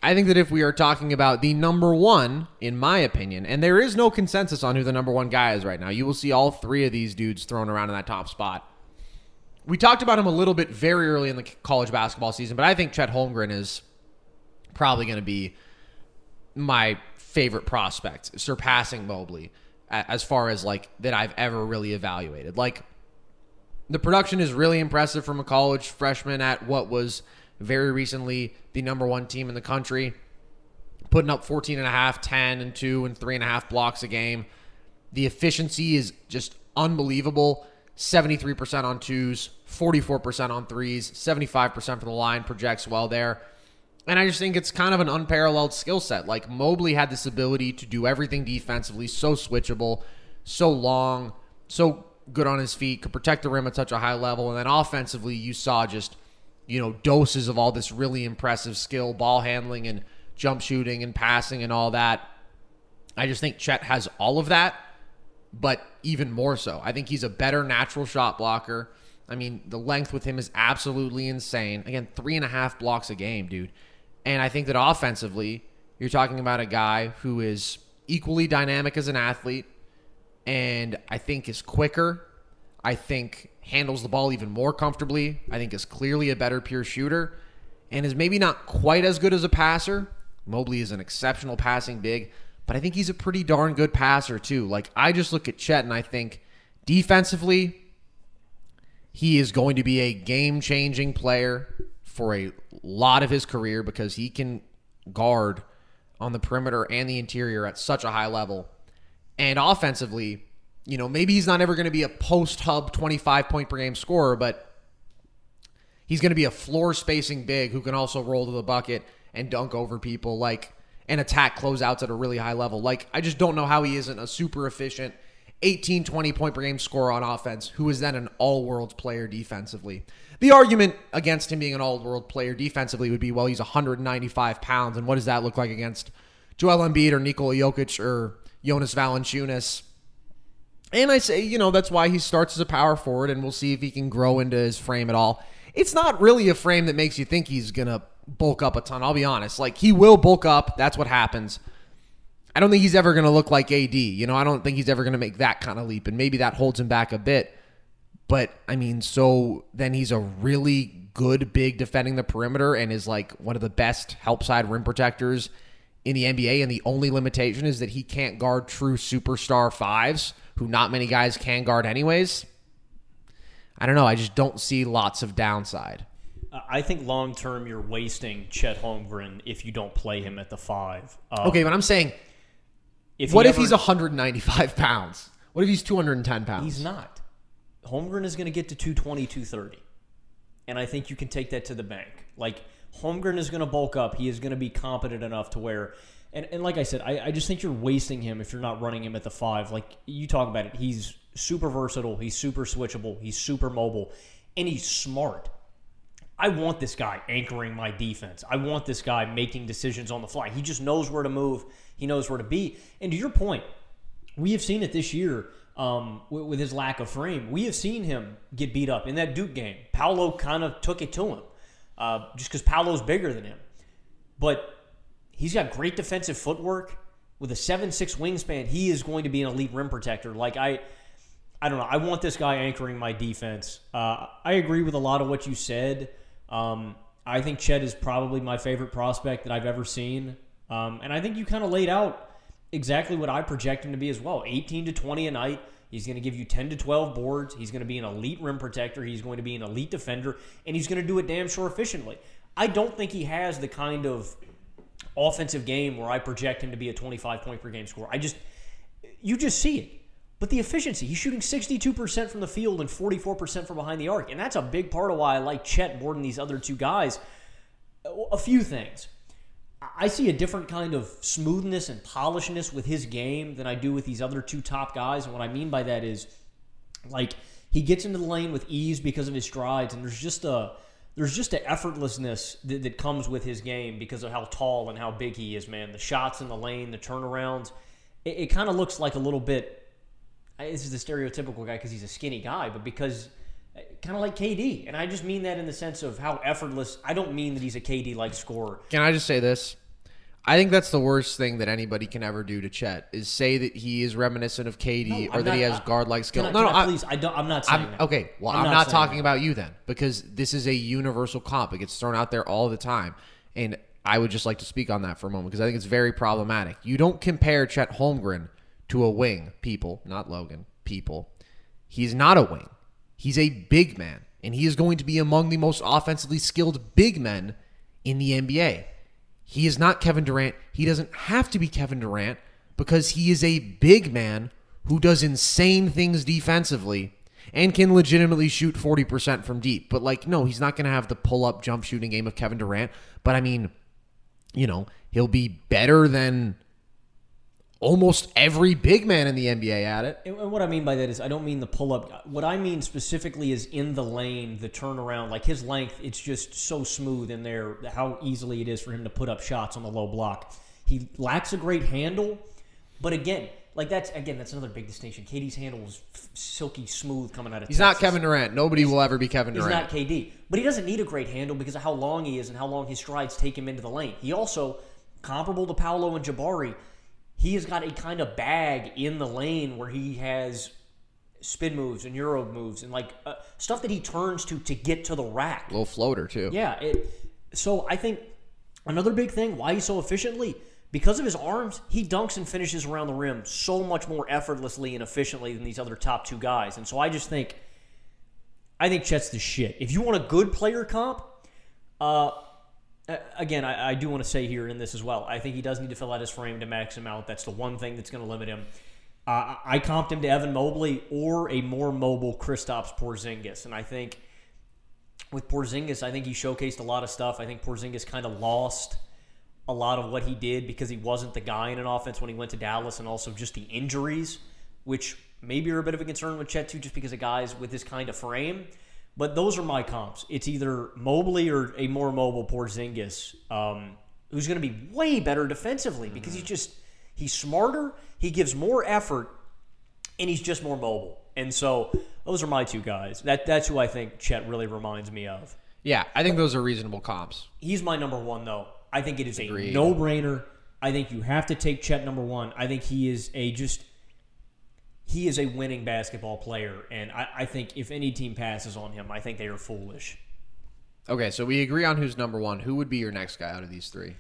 [SPEAKER 8] I think that if we are talking about the number one, in my opinion, and there is no consensus on who the number one guy is right now, you will see all three of these dudes thrown around in that top spot. We talked about him a little bit very early in the college basketball season, but I think Chet Holmgren is probably going to be my favorite prospect, surpassing Mobley as far as like that I've ever really evaluated. Like the production is really impressive from a college freshman at what was very recently the number one team in the country, putting up 14 and a half, 10 and two and three and a half blocks a game. The efficiency is just unbelievable. 73% on twos, 44% on threes, 75% from the line, projects well there. And I just think it's kind of an unparalleled skill set. Like Mobley had this ability to do everything defensively, so switchable, so long, so good on his feet, could protect the rim at such a high level. And then offensively, you saw just, you know, doses of all this really impressive skill, ball handling and jump shooting and passing and all that. I just think Chet has all of that, but even more so. I think he's a better natural shot blocker. I mean, the length with him is absolutely insane. Again, three and a half blocks a game, dude. And I think that offensively, you're talking about a guy who is equally dynamic as an athlete and I think is quicker. I think handles the ball even more comfortably. I think is clearly a better pure shooter and is maybe not quite as good as a passer. Mobley is an exceptional passing big, but I think he's a pretty darn good passer too. Like I just look at Chet and I think defensively he is going to be a game-changing player for a lot of his career because he can guard on the perimeter and the interior at such a high level. And offensively, you know, maybe he's not ever going to be a post hub 25 point per game scorer, but he's going to be a floor spacing big who can also roll to the bucket and dunk over people like and attack closeouts at a really high level. Like I just don't know how he isn't a super efficient 18 20 point per game scorer on offense who is then an all world player defensively. The argument against him being an all world player defensively would be, well, he's 195 pounds, and what does that look like against Joel Embiid or Nikola Jokic or Jonas Valanciunas? And I say, you know, that's why he starts as a power forward, and we'll see if he can grow into his frame at all. It's not really a frame that makes you think he's going to bulk up a ton. I'll be honest. Like, he will bulk up. That's what happens. I don't think he's ever going to look like AD. You know, I don't think he's ever going to make that kind of leap, and maybe that holds him back a bit. But I mean, so then he's a really good big defending the perimeter and is like one of the best help side rim protectors in the NBA. And the only limitation is that he can't guard true superstar fives, who not many guys can guard anyways. I don't know. I just don't see lots of downside.
[SPEAKER 9] I think long term you're wasting Chet Holmgren if you don't play him at the five. Um,
[SPEAKER 8] okay, but I'm saying, if what if ever, he's 195 pounds? What if he's 210 pounds?
[SPEAKER 9] He's not. Holmgren is going to get to 220, 230. And I think you can take that to the bank. Like, Holmgren is going to bulk up. He is going to be competent enough to where, and, and like I said, I, I just think you're wasting him if you're not running him at the five. Like, you talk about it. He's super versatile. He's super switchable. He's super mobile. And he's smart. I want this guy anchoring my defense. I want this guy making decisions on the fly. He just knows where to move. He knows where to be. And to your point, we have seen it this year um, with, with, his lack of frame. We have seen him get beat up in that Duke game. Paolo kind of took it to him uh, just because Paolo's bigger than him. But he's got great defensive footwork. With a seven-six wingspan, he is going to be an elite rim protector. Like, I. I don't know. I want this guy anchoring my defense. Uh, I agree with a lot of what you said. Um, I think Chet is probably my favorite prospect that I've ever seen. Um, and I think you kind of laid out exactly what I project him to be as well 18 to 20 a night. He's going to give you 10 to 12 boards. He's going to be an elite rim protector. He's going to be an elite defender. And he's going to do it damn sure efficiently. I don't think he has the kind of offensive game where I project him to be a 25 point per game scorer. I just, you just see it. But the efficiency, he's shooting 62% from the field and 44% from behind the arc. And that's a big part of why I like Chet more than these other two guys. A few things. I see a different kind of smoothness and polishness with his game than I do with these other two top guys. And what I mean by that is, like, he gets into the lane with ease because of his strides, and there's just a there's just an effortlessness that, that comes with his game because of how tall and how big he is. Man, the shots in the lane, the turnarounds, it, it kind of looks like a little bit. This is the stereotypical guy because he's a skinny guy, but because kind of like KD. And I just mean that in the sense of how effortless. I don't mean that he's a KD like scorer.
[SPEAKER 8] Can I just say this? I think that's the worst thing that anybody can ever do to Chet is say that he is reminiscent of KD
[SPEAKER 9] No,
[SPEAKER 8] or that he has uh, guard like skill.
[SPEAKER 9] I-
[SPEAKER 8] no, no,
[SPEAKER 9] I- please. I don't. I'm not saying
[SPEAKER 8] I'm,
[SPEAKER 9] that.
[SPEAKER 8] okay, well, I'm,
[SPEAKER 9] I'm
[SPEAKER 8] not,
[SPEAKER 9] not
[SPEAKER 8] talking
[SPEAKER 9] that.
[SPEAKER 8] about you then because this is a universal comp. It gets thrown out there all the time. And I would just like to speak on that for a moment because I think it's very problematic. You don't compare Chet Holmgren to a wing, people, not Logan, people. He's not a wing. He's a big man, and he is going to be among the most offensively skilled big men in the NBA. He is not Kevin Durant. He doesn't have to be Kevin Durant because he is a big man who does insane things defensively and can legitimately shoot 40% from deep. But, like, no, he's not going to have the pull up jump shooting game of Kevin Durant. But, I mean, you know, he'll be better than almost every big man in the NBA at it.
[SPEAKER 9] And what I mean by that is, I don't mean the pull up. What I mean specifically is in the lane, the turnaround, like his length, it's just so smooth in there, how easily it is for him to put up shots on the low block. He lacks a great handle, but again, like that's again, that's another big distinction. KD's handle is f- silky smooth coming out of.
[SPEAKER 8] He's not Kevin Durant. Nobody will ever be Kevin Durant.
[SPEAKER 9] He's not KD, but he doesn't need a great handle because of how long he is and how long his strides take him into the lane. He also comparable to Paolo and Jabari. He has got a kind of bag in the lane where he has spin moves and euro moves and like uh, stuff that he turns to to get to the rack.
[SPEAKER 8] Little floater, too.
[SPEAKER 9] Yeah, it. So I think another big thing why he's so efficiently because of his arms, he dunks and finishes around the rim so much more effortlessly and efficiently than these other top two guys. And so I just think, I think Chet's the shit. If you want a good player comp, uh, again, I, I do want to say here in this as well. I think he does need to fill out his frame to max him out. That's the one thing that's going to limit him. Uh, I I comped him to Evan Mobley or a more mobile Kristaps Porzingis, and I think with Porzingis, I think he showcased a lot of stuff. I think Porzingis kind of lost a lot of what he did because he wasn't the guy in an offense when he went to Dallas, and also just the injuries, which maybe are a bit of a concern with Chet too, just because of guys with this kind of frame. But those are my comps. It's either Mobley or a more mobile Porzingis, um, who's going to be way better defensively because he's just he's smarter, he gives more effort, and he's just more mobile. And so those are my two guys. That that's who I think Chet really reminds me of.
[SPEAKER 8] Yeah, I think those are reasonable comps.
[SPEAKER 9] He's my number one, though. I think it is
[SPEAKER 8] Agreed.
[SPEAKER 9] a no brainer. I think you have to take Chet number one. I think he is a just he is a winning basketball player, and I, I think if any team passes on him, I think they are foolish.
[SPEAKER 8] Okay, so we agree on who's number one. Who would be your next guy out of these three?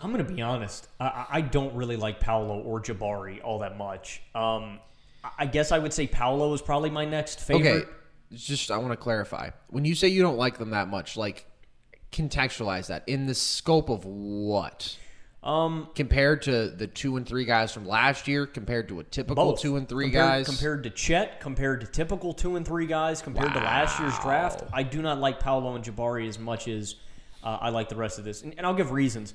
[SPEAKER 9] I'm going to be honest. I- I, don't really like Paolo or Jabari all that much. Um, I- I guess I would say Paolo is probably my next favorite.
[SPEAKER 8] Okay, just I want to clarify. When you say you don't like them that much, like contextualize that in the scope of what?
[SPEAKER 9] Um,
[SPEAKER 8] Compared to the two and three guys from last year, compared to a typical
[SPEAKER 9] both.
[SPEAKER 8] two and three
[SPEAKER 9] compared,
[SPEAKER 8] guys.
[SPEAKER 9] compared to Chet, compared to typical two and three guys, compared to last year's draft. I do not like Paolo and Jabari as much as uh, I like the rest of this, and, and I'll give reasons.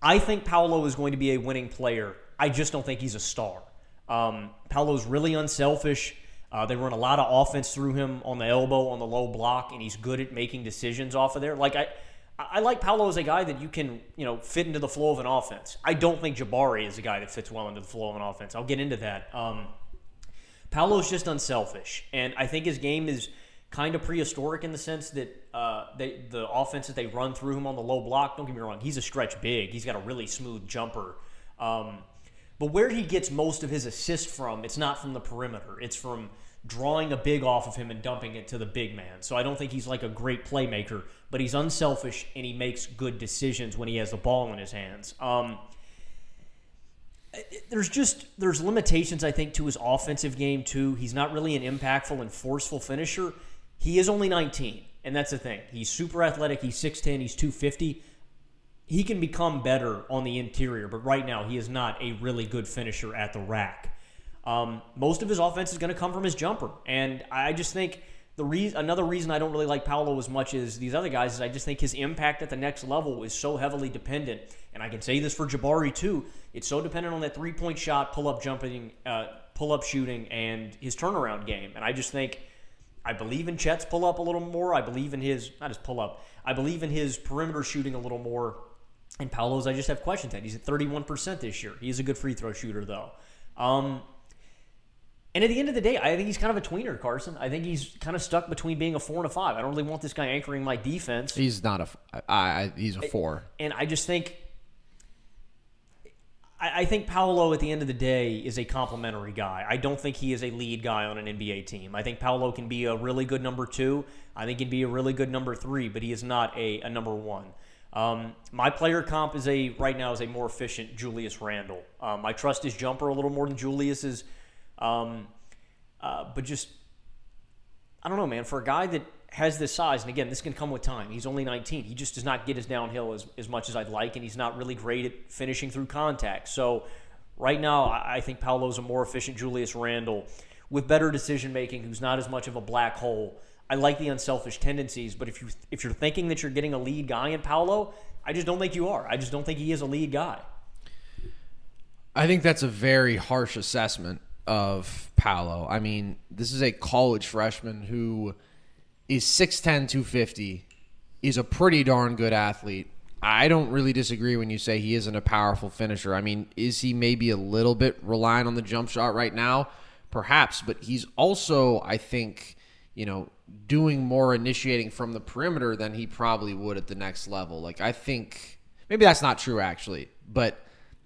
[SPEAKER 9] I think Paolo is going to be a winning player. I just don't think he's a star. Um, Paolo's really unselfish. Uh, they run a lot of offense through him on the elbow, on the low block, and he's good at making decisions off of there. Like I, I like Paolo as a guy that you can, you know, fit into the flow of an offense. I don't think Jabari is a guy that fits well into the flow of an offense. I'll get into that. Um, Paolo's just unselfish, and I think his game is kind of prehistoric in the sense that uh, they, the offense that they run through him on the low block. Don't get me wrong, he's a stretch big. He's got a really smooth jumper. Um, but where he gets most of his assist from, it's not from the perimeter. It's from drawing a big off of him and dumping it to the big man. So I don't think he's like a great playmaker, but he's unselfish and he makes good decisions when he has the ball in his hands. Um, there's just there's limitations I think to his offensive game too. He's not really an impactful and forceful finisher. He is only 19, and that's the thing. He's super athletic. He's 6'10. He's 250. he can become better on the interior, but right now he is not a really good finisher at the rack. Um, most of his offense is going to come from his jumper, and I just think the another reason I don't really like Paolo as much as these other guys is I just think his impact at the next level is so heavily dependent, and I can say this for Jabari too. It's so dependent on that three point shot, pull up jumping, uh, pull up shooting, and his turnaround game. And I just think I believe in Chet's pull up a little more. I believe in his not his pull up. I believe in his perimeter shooting a little more. And Paolo's, I just have questions at. He's at 31% this year. He's a good free throw shooter, though. Um, and at the end of the day, I think he's kind of a tweener, Carson. I think he's kind of stuck between being a four and a five. I don't really want this guy anchoring my defense.
[SPEAKER 8] He's not a. I, I, he's a four.
[SPEAKER 9] And I just think. I, I think Paolo, at the end of the day, is a complimentary guy. I don't think he is a lead guy on an NBA team. I think Paolo can be a really good number two. I think he'd be a really good number three, but he is not a, a number one. Um, my player comp is a right now is a more efficient Julius Randle. Um, I trust his jumper a little more than Julius's, um, uh, but just I don't know, man. For a guy that has this size, and again, this can come with time. He's only 19. He just does not get his downhill as, as much as I'd like, and he's not really great at finishing through contact. So right now, I, I think Paolo's a more efficient Julius Randle with better decision making, who's not as much of a black hole. I like the unselfish tendencies, but if you if you're thinking that you're getting a lead guy in Paolo, I just don't think you are. I just don't think he is a lead guy.
[SPEAKER 8] I think that's a very harsh assessment of Paolo. I mean, this is a college freshman who is 6'10, 250, is a pretty darn good athlete. I don't really disagree when you say he isn't a powerful finisher. I mean, is he maybe a little bit relying on the jump shot right now? Perhaps, but he's also, I think, you know, doing more initiating from the perimeter than he probably would at the next level. Like I think maybe that's not true actually, but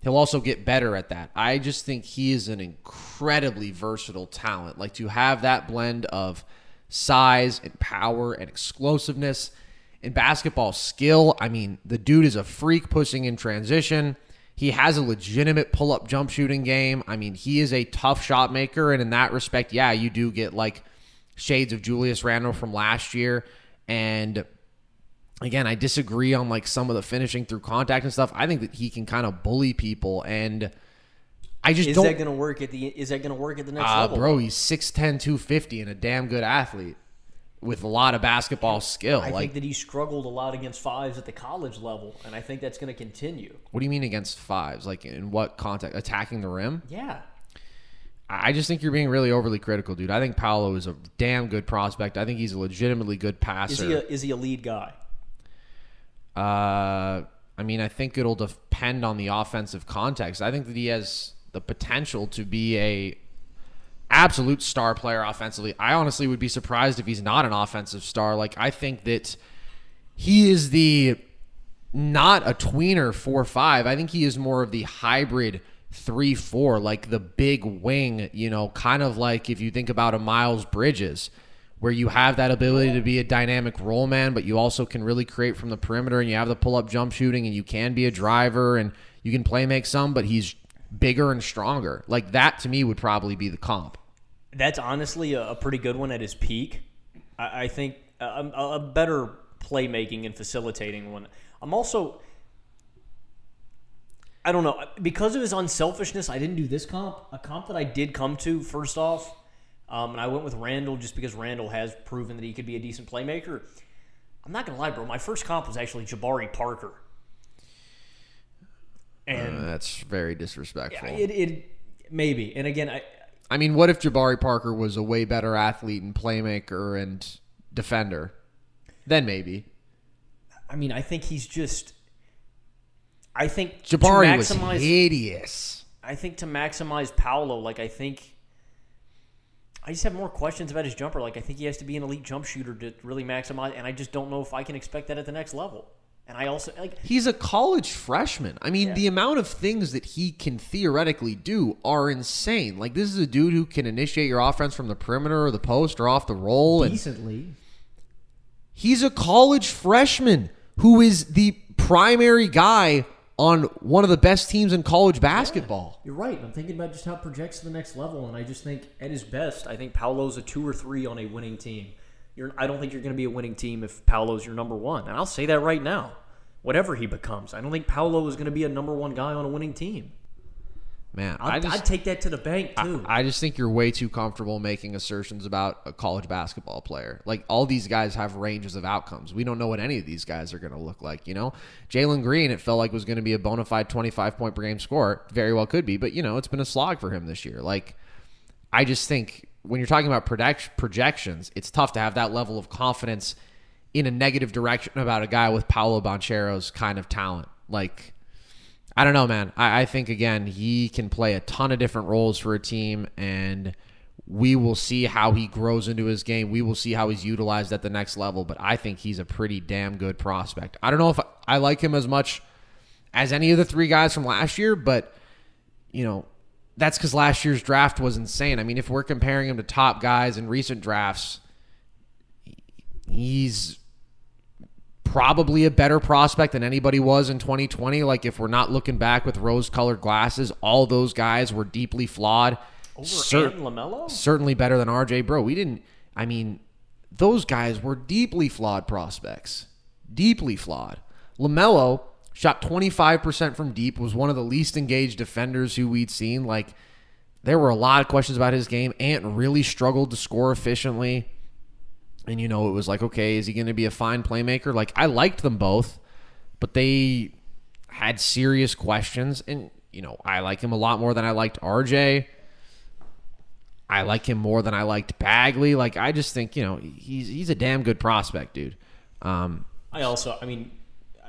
[SPEAKER 8] he'll also get better at that. I just think he is an incredibly versatile talent. Like to have that blend of size and power and explosiveness and basketball skill. I mean, the dude is a freak pushing in transition. He has a legitimate pull up jump shooting game. I mean, he is a tough shot maker. And in that respect, yeah, you do get like shades of Julius Randle from last year. And again, I disagree on like some of the finishing through contact and stuff. I think that he can kind of bully people and I just
[SPEAKER 9] is
[SPEAKER 8] don't
[SPEAKER 9] that going to work at the is that going to work at the next
[SPEAKER 8] uh,
[SPEAKER 9] level?
[SPEAKER 8] bro, he's 6'10 250 and a damn good athlete with a lot of basketball skill.
[SPEAKER 9] I
[SPEAKER 8] like
[SPEAKER 9] think that he struggled a lot against fives at the college level, and I think that's going to continue.
[SPEAKER 8] what do you mean against fives? Like in what context? Attacking the rim?
[SPEAKER 9] Yeah.
[SPEAKER 8] I just think you're being really overly critical, dude. I think Paolo is a damn good prospect. I think he's a legitimately good passer.
[SPEAKER 9] Is he a, is he a lead guy?
[SPEAKER 8] Uh, I mean, I think it'll depend on the offensive context. I think that he has the potential to be a absolute star player offensively. I honestly would be surprised if he's not an offensive star. Like I think that he is the not a tweener four five. I think he is more of the hybrid three four, like the big wing. You know, kind of like if you think about a Miles Bridges where you have that ability to be a dynamic role man, but you also can really create from the perimeter and you have the pull up jump shooting and you can be a driver and you can play make some, but he's bigger and stronger. Like that to me would probably be the comp.
[SPEAKER 9] That's honestly a, pretty good one at his peak. I, think a a better playmaking and facilitating one. I'm also. I don't know because of his unselfishness. I didn't do this comp. A comp that I did come to first off, um, and I went with Randle just because Randle has proven that he could be a decent playmaker. I'm not gonna lie, bro. My first comp was actually Jabari Parker, and
[SPEAKER 8] Uh, that's very disrespectful.
[SPEAKER 9] it, it maybe. And again, I
[SPEAKER 8] I mean, what if Jabari Parker was a way better athlete and playmaker and defender? Then maybe.
[SPEAKER 9] I mean, I think he's just. I think
[SPEAKER 8] Jabari
[SPEAKER 9] to
[SPEAKER 8] was hideous.
[SPEAKER 9] I think to maximize Paolo, like I think, I just have more questions about his jumper. Like I think he has to be an elite jump shooter to really maximize, and I just don't know if I can expect that at the next level. And I also like
[SPEAKER 8] He's a college freshman. I mean,
[SPEAKER 9] Yeah.
[SPEAKER 8] the amount of things that he can theoretically do are insane. Like this is a dude who can initiate your offense from the perimeter or the post or off the roll and
[SPEAKER 9] decently.
[SPEAKER 8] He's a college freshman who is the primary guy on one of the best teams in college basketball.
[SPEAKER 9] You're right. I'm thinking about just how it projects to the next level, and I just think at his best, I think Paolo's a two or three on a winning team. You're, I don't think you're going to be a winning team if Paolo's your number one, and I'll say that right now. whatever he becomes. I don't think Paolo is going to be a number one guy on a winning team.
[SPEAKER 8] Man, I
[SPEAKER 9] I'd,
[SPEAKER 8] just,
[SPEAKER 9] I'd take that to the bank too.
[SPEAKER 8] I just think you're way too comfortable making assertions about a college basketball player. Like all these guys have ranges of outcomes. We don't know what any of these guys are going to look like. You know, Jalen Green, it felt like was going to be a bona fide 25 point per game scorer. Very well could be, but you know, it's been a slog for him this year. Like, I just think when you're talking about project- projections, it's tough to have that level of confidence in a negative direction about a guy with Paolo Banchero's kind of talent. Like, I don't know, man. I, I think again he can play a ton of different roles for a team, and we will see how he grows into his game. We will see how he's utilized at the next level. But I think he's a pretty damn good prospect. I don't know if I, I like him as much as any of the three guys from last year, but you know that's because last year's draft was insane. I mean, if we're comparing him to top guys in recent drafts, he's probably a better prospect than anybody was in 2020. Like if we're not looking back with rose-colored glasses, all those guys were deeply flawed.
[SPEAKER 9] Over
[SPEAKER 8] Cer-
[SPEAKER 9] Lamelo?
[SPEAKER 8] certainly better than RJ Bro. We didn't. I mean, those guys were deeply flawed prospects. Deeply flawed. Lamelo shot 25% from deep. Was one of the least engaged defenders who we'd seen. Like there were a lot of questions about his game. Ant really struggled to score efficiently. And you know, it was like, okay, is he going to be a fine playmaker? Like I liked them both, but they had serious questions. And you know, I like him a lot more than I liked RJ. I like him more than I liked Bagley. Like I just think you know he's he's a damn good prospect, dude. Um,
[SPEAKER 9] I also, I mean,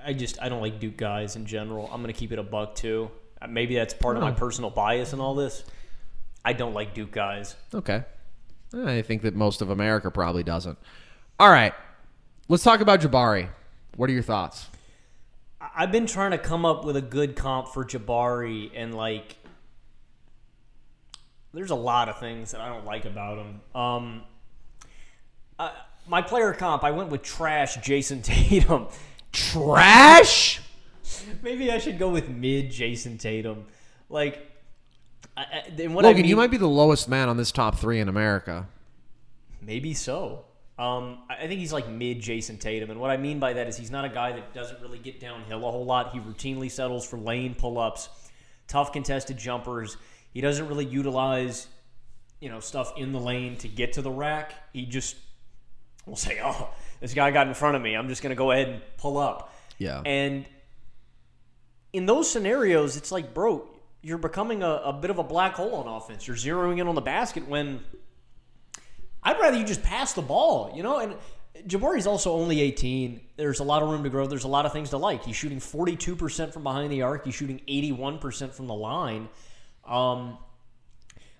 [SPEAKER 9] I just I don't like Duke guys in general. I'm going to keep it a buck too. Uh, Maybe that's part of my personal bias in all this. I don't like Duke guys.
[SPEAKER 8] okay, I think that most of America probably doesn't. All right, let's talk about Jabari. What are your thoughts?
[SPEAKER 9] I've been trying to come up with a good comp for Jabari, and like, there's a lot of things that I don't like about him. Um, uh, my player comp, I went with trash Jason Tatum.
[SPEAKER 8] Trash.
[SPEAKER 9] Maybe I should go with mid Jason Tatum. Like, I, I, what I
[SPEAKER 8] Logan,
[SPEAKER 9] mean,
[SPEAKER 8] you might be the lowest man on this top three in America.
[SPEAKER 9] Maybe so. Um, I I think he's like mid Jason Tatum, and what I mean by that is he's not a guy that doesn't really get downhill a whole lot. He routinely settles for lane pull ups, tough contested jumpers. He doesn't really utilize, you know, stuff in the lane to get to the rack. He just will say, "Oh, this guy got in front of me. I'm just going to go ahead and pull up."
[SPEAKER 8] Yeah.
[SPEAKER 9] And in those scenarios, it's like, bro, you're becoming a, a bit of a black hole on offense. You're zeroing in on the basket when I'd rather you just pass the ball, you know? And Jabari's also only 18. There's a lot of room to grow. There's a lot of things to like. He's shooting 42% from behind the arc. He's shooting 81% from the line. Um,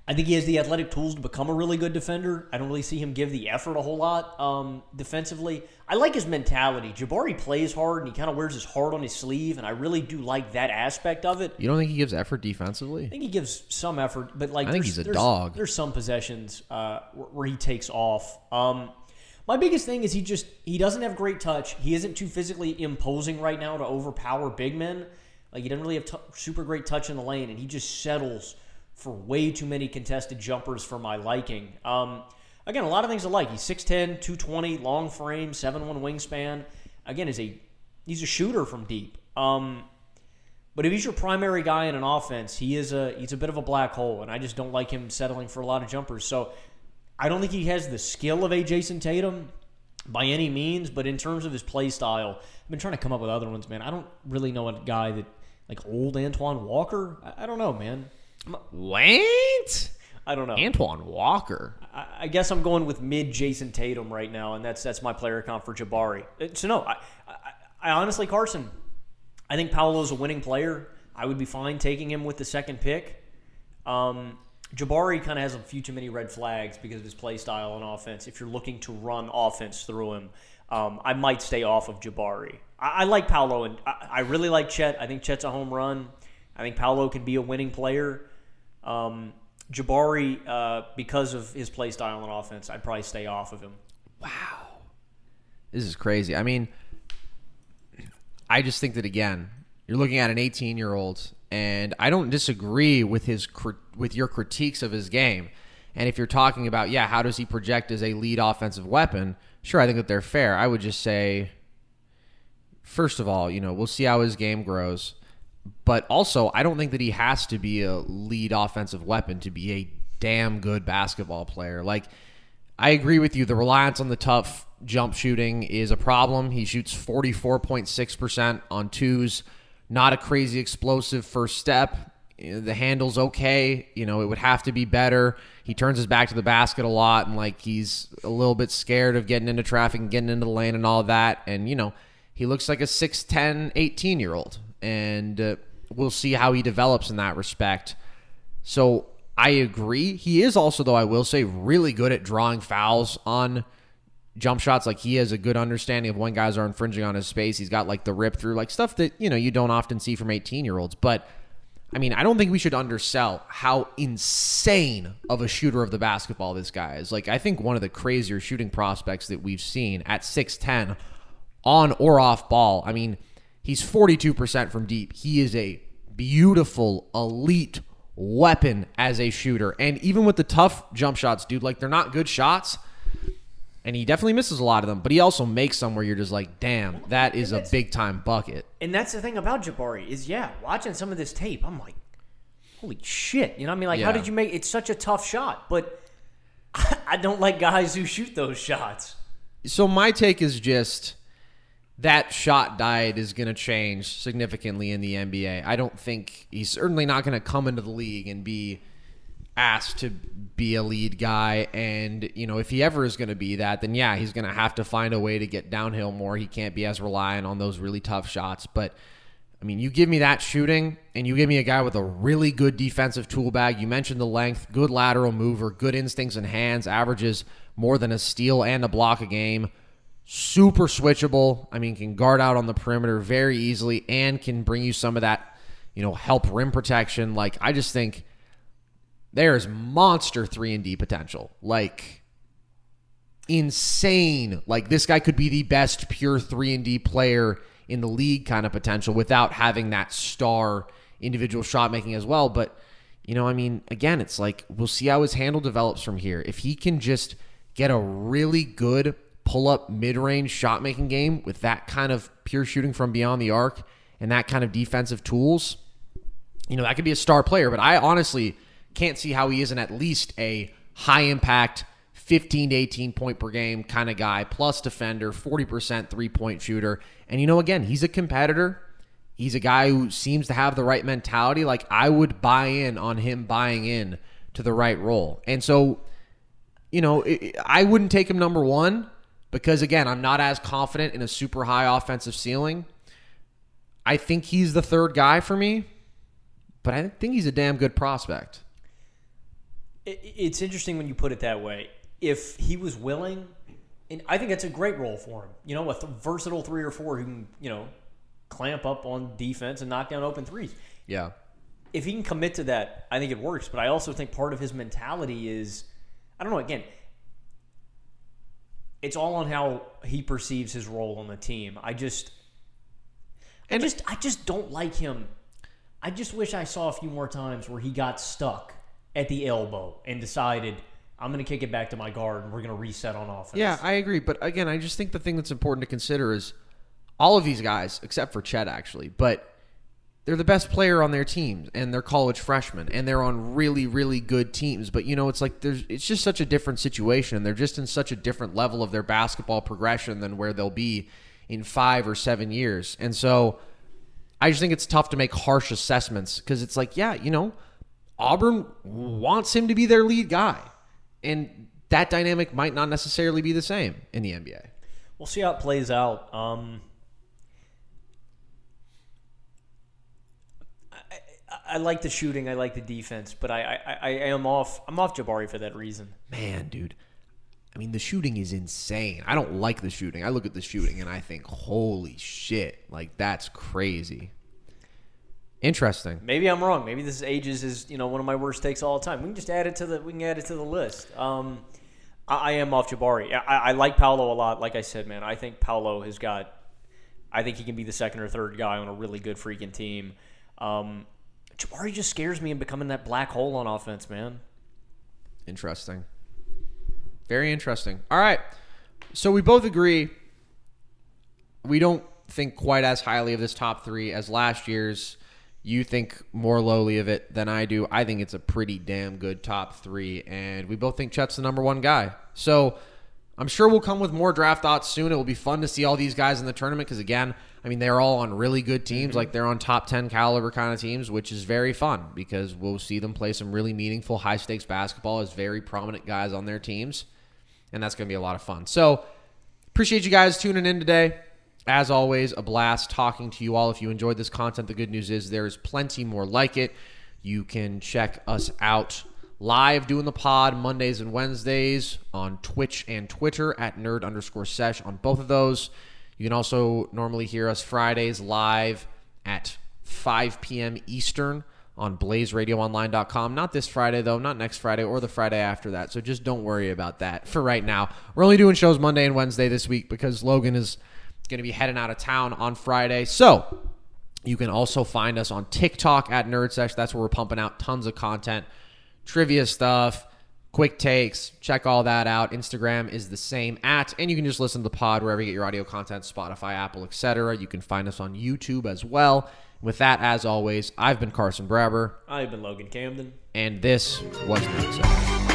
[SPEAKER 9] I think he has the athletic tools to become a really good defender. I don't really see him give the effort a whole lot um, defensively. I like his mentality. Jabari plays hard and he kind of wears his heart on his sleeve, and I really do like that aspect of it.
[SPEAKER 8] You don't think he gives effort defensively?
[SPEAKER 9] I think he gives some effort, but like
[SPEAKER 8] I think he's a
[SPEAKER 9] there's-
[SPEAKER 8] dog.
[SPEAKER 9] There's some possessions uh, where he takes off. Um, my biggest thing is he just he doesn't have great touch. He isn't too physically imposing right now to overpower big men. Like he doesn't really have t- super great touch in the lane, and he just settles for way too many contested jumpers for my liking. Um, again, a lot of things I like. He's 6'10", 220, long frame, 7'1 wingspan. Again, is a he's a shooter from deep. Um, but if he's your primary guy in an offense, he is a he's a bit of a black hole, and I just don't like him settling for a lot of jumpers. So I don't think he has the skill of a Jason Tatum by any means, but in terms of his play style, I've been trying to come up with other ones, man. I don't really know a guy that like old Antoine Walker. I, I don't know, man.
[SPEAKER 8] What?
[SPEAKER 9] I don't know.
[SPEAKER 8] Antoine Walker.
[SPEAKER 9] I, I guess I'm going with mid Jason Tatum right now, and that's that's my player comp for Jabari. Uh, So no, I, I, I honestly, Carson, I think Paolo's a winning player. I would be fine taking him with the second pick. Um, Jabari kind of has a few too many red flags because of his play style on offense. If you're looking to run offense through him, um, I might stay off of Jabari. I, I like Paolo, and I, I really like Chet. I think Chet's a home run. I think Paolo can be a winning player. Um, Jabari, uh, because of his play style on offense, I'd probably stay off of him.
[SPEAKER 8] Wow, this is crazy. I mean, I just think that again, you're looking at an 18 year old, and I don't disagree with his with your critiques of his game. And if you're talking about, yeah, how does he project as a lead offensive weapon? Sure, I think that they're fair. I would just say, first of all, you know, we'll see how his game grows. But also, I don't think that he has to be a lead offensive weapon to be a damn good basketball player. Like, I agree with you. The reliance on the tough jump shooting is a problem. He shoots 44.6% on twos. Not a crazy explosive first step. The handle's okay. You know, it would have to be better. He turns his back to the basket a lot and, like, he's a little bit scared of getting into traffic and getting into the lane and all that. And, you know, he looks like a 6'10, 18 year old. And uh, we'll see how he develops in that respect. So I agree. He is also, though, I will say, really good at drawing fouls on jump shots. Like he has a good understanding of when guys are infringing on his space. He's got like the rip through, like stuff that, you know, you don't often see from 18 year olds. But I mean, I don't think we should undersell how insane of a shooter of the basketball this guy is. Like, I think one of the crazier shooting prospects that we've seen at 6'10 on or off ball. I mean, he's 42% from deep. He is a beautiful, elite weapon as a shooter. And even with the tough jump shots, dude, like they're not good shots. And he definitely misses a lot of them, but he also makes some where you're just like, damn, that is a big time bucket.
[SPEAKER 9] And that's the thing about Jabari is, yeah, watching some of this tape, I'm like, holy shit. You know what I mean? Like,
[SPEAKER 8] Yeah.
[SPEAKER 9] how did you make it's such a tough shot? But I don't like guys who shoot those shots.
[SPEAKER 8] So my take is just that shot diet is going to change significantly in the NBA. I don't think he's certainly not going to come into the league and be asked to be a lead guy and you know if he ever is going to be that then yeah he's going to have to find a way to get downhill more he can't be as reliant on those really tough shots but I mean, you give me that shooting, and you give me a guy with a really good defensive tool bag. You mentioned the length, good lateral mover, good instincts and hands, averages more than a steal and a block a game. Super switchable. I mean, can guard out on the perimeter very easily and can bring you some of that, you know, help rim protection. Like, I just think there's monster 3 and D potential. Like, insane. Like this guy could be the best pure 3 and D player in the league kind of potential without having that star individual shot making as well, but you know, I mean, again, it's like we'll see how his handle develops from here. If he can just get a really good pull up mid range shot making game with that kind of pure shooting from beyond the arc and that kind of defensive tools, you know, that could be a star player. But I honestly can't see how he isn't at least a high impact 15 to 18 point per game kind of guy, plus defender, 40% three point shooter. And you know, again, he's a competitor. He's a guy who seems to have the right mentality. Like I would buy in on him buying in to the right role. And so, you know, I wouldn't take him number one because again, I'm not as confident in a super high offensive ceiling. I think he's the third guy for me, but I think he's a damn good prospect.
[SPEAKER 9] It's interesting when you put it that way. If he was willing, and I think that's a great role for him. You know, a th- versatile three or four who can, you know, clamp up on defense and knock down open threes.
[SPEAKER 8] Yeah.
[SPEAKER 9] If he can commit to that, I think it works. But I also think part of his mentality is, I don't know. Again, it's all on how he perceives his role on the team. I just, I just, I just don't like him. I just wish I saw a few more times where he got stuck at the elbow and decided I'm going to kick it back to my guard and we're going to reset on offense.
[SPEAKER 8] Yeah, I agree. But again, I just think the thing that's important to consider is all of these guys, except for Chet, actually, but they're the best player on their teams and they're college freshmen and they're on really, really good teams. But you know, it's like there's it's just such a different situation. They're just in such a different level of their basketball progression than where they'll be in five or seven years. And so I just think it's tough to make harsh assessments because it's like, yeah, you know, Auburn wants him to be their lead guy. And that dynamic might not necessarily be the same in the NBA.
[SPEAKER 9] We'll see how it plays out. Um, I, I, like the shooting. I like the defense, but I, I, I am off. I'm off Jabari for that reason.
[SPEAKER 8] Man, dude. I mean, the shooting is insane. I don't like the shooting. I look at the shooting and I think, holy shit, like that's crazy. Interesting.
[SPEAKER 9] Maybe I'm wrong. Maybe this ages is you know one of my worst takes all the time. We can just add it to the we can add it to the list. Um, I, I am off Jabari. I, I like Paolo a lot. Like I said, man, I think Paolo has got. I think he can be the second or third guy on a really good freaking team. Um, Jabari just scares me in becoming that black hole on offense, man.
[SPEAKER 8] Interesting. Very interesting. All right. So we both agree we don't think quite as highly of this top three as last year's. You think more lowly of it than I do. I think it's a pretty damn good top three, and we both think Chet's the number one guy. So I'm sure we'll come with more draft thoughts soon. It will be fun to see all these guys in the tournament because, again, I mean, they're all on really good teams.
[SPEAKER 9] Mm-hmm.
[SPEAKER 8] Like they're on top 10 caliber kind of teams, which is very fun because we'll see them play some really meaningful, high stakes basketball as very prominent guys on their teams. And that's going to be a lot of fun. So, appreciate you guys tuning in today. As always, a blast talking to you all. If you enjoyed this content, the good news is there's plenty more like it. You can check us out live doing the pod Mondays and Wednesdays on Twitch and Twitter at nerd underscore sesh on both of those. You can also normally hear us Fridays live at 5 p.m. Eastern on blazeradioonline.com. Not this Friday, though, not next Friday or the Friday after that. So just don't worry about that for right now. We're only doing shows Monday and Wednesday this week because Logan is going to be heading out of town on Friday. So you can also find us on TikTok at NerdSesh. That's where we're pumping out tons of content, trivia stuff, quick takes. Check all that out. Instagram is the same at, and you can just listen to the pod wherever you get your audio content, Spotify, Apple, etc. You can find us on YouTube as well. With that, as always, I've been Carson Brabber,
[SPEAKER 9] I've been Logan Camden.
[SPEAKER 8] and this was NerdSesh.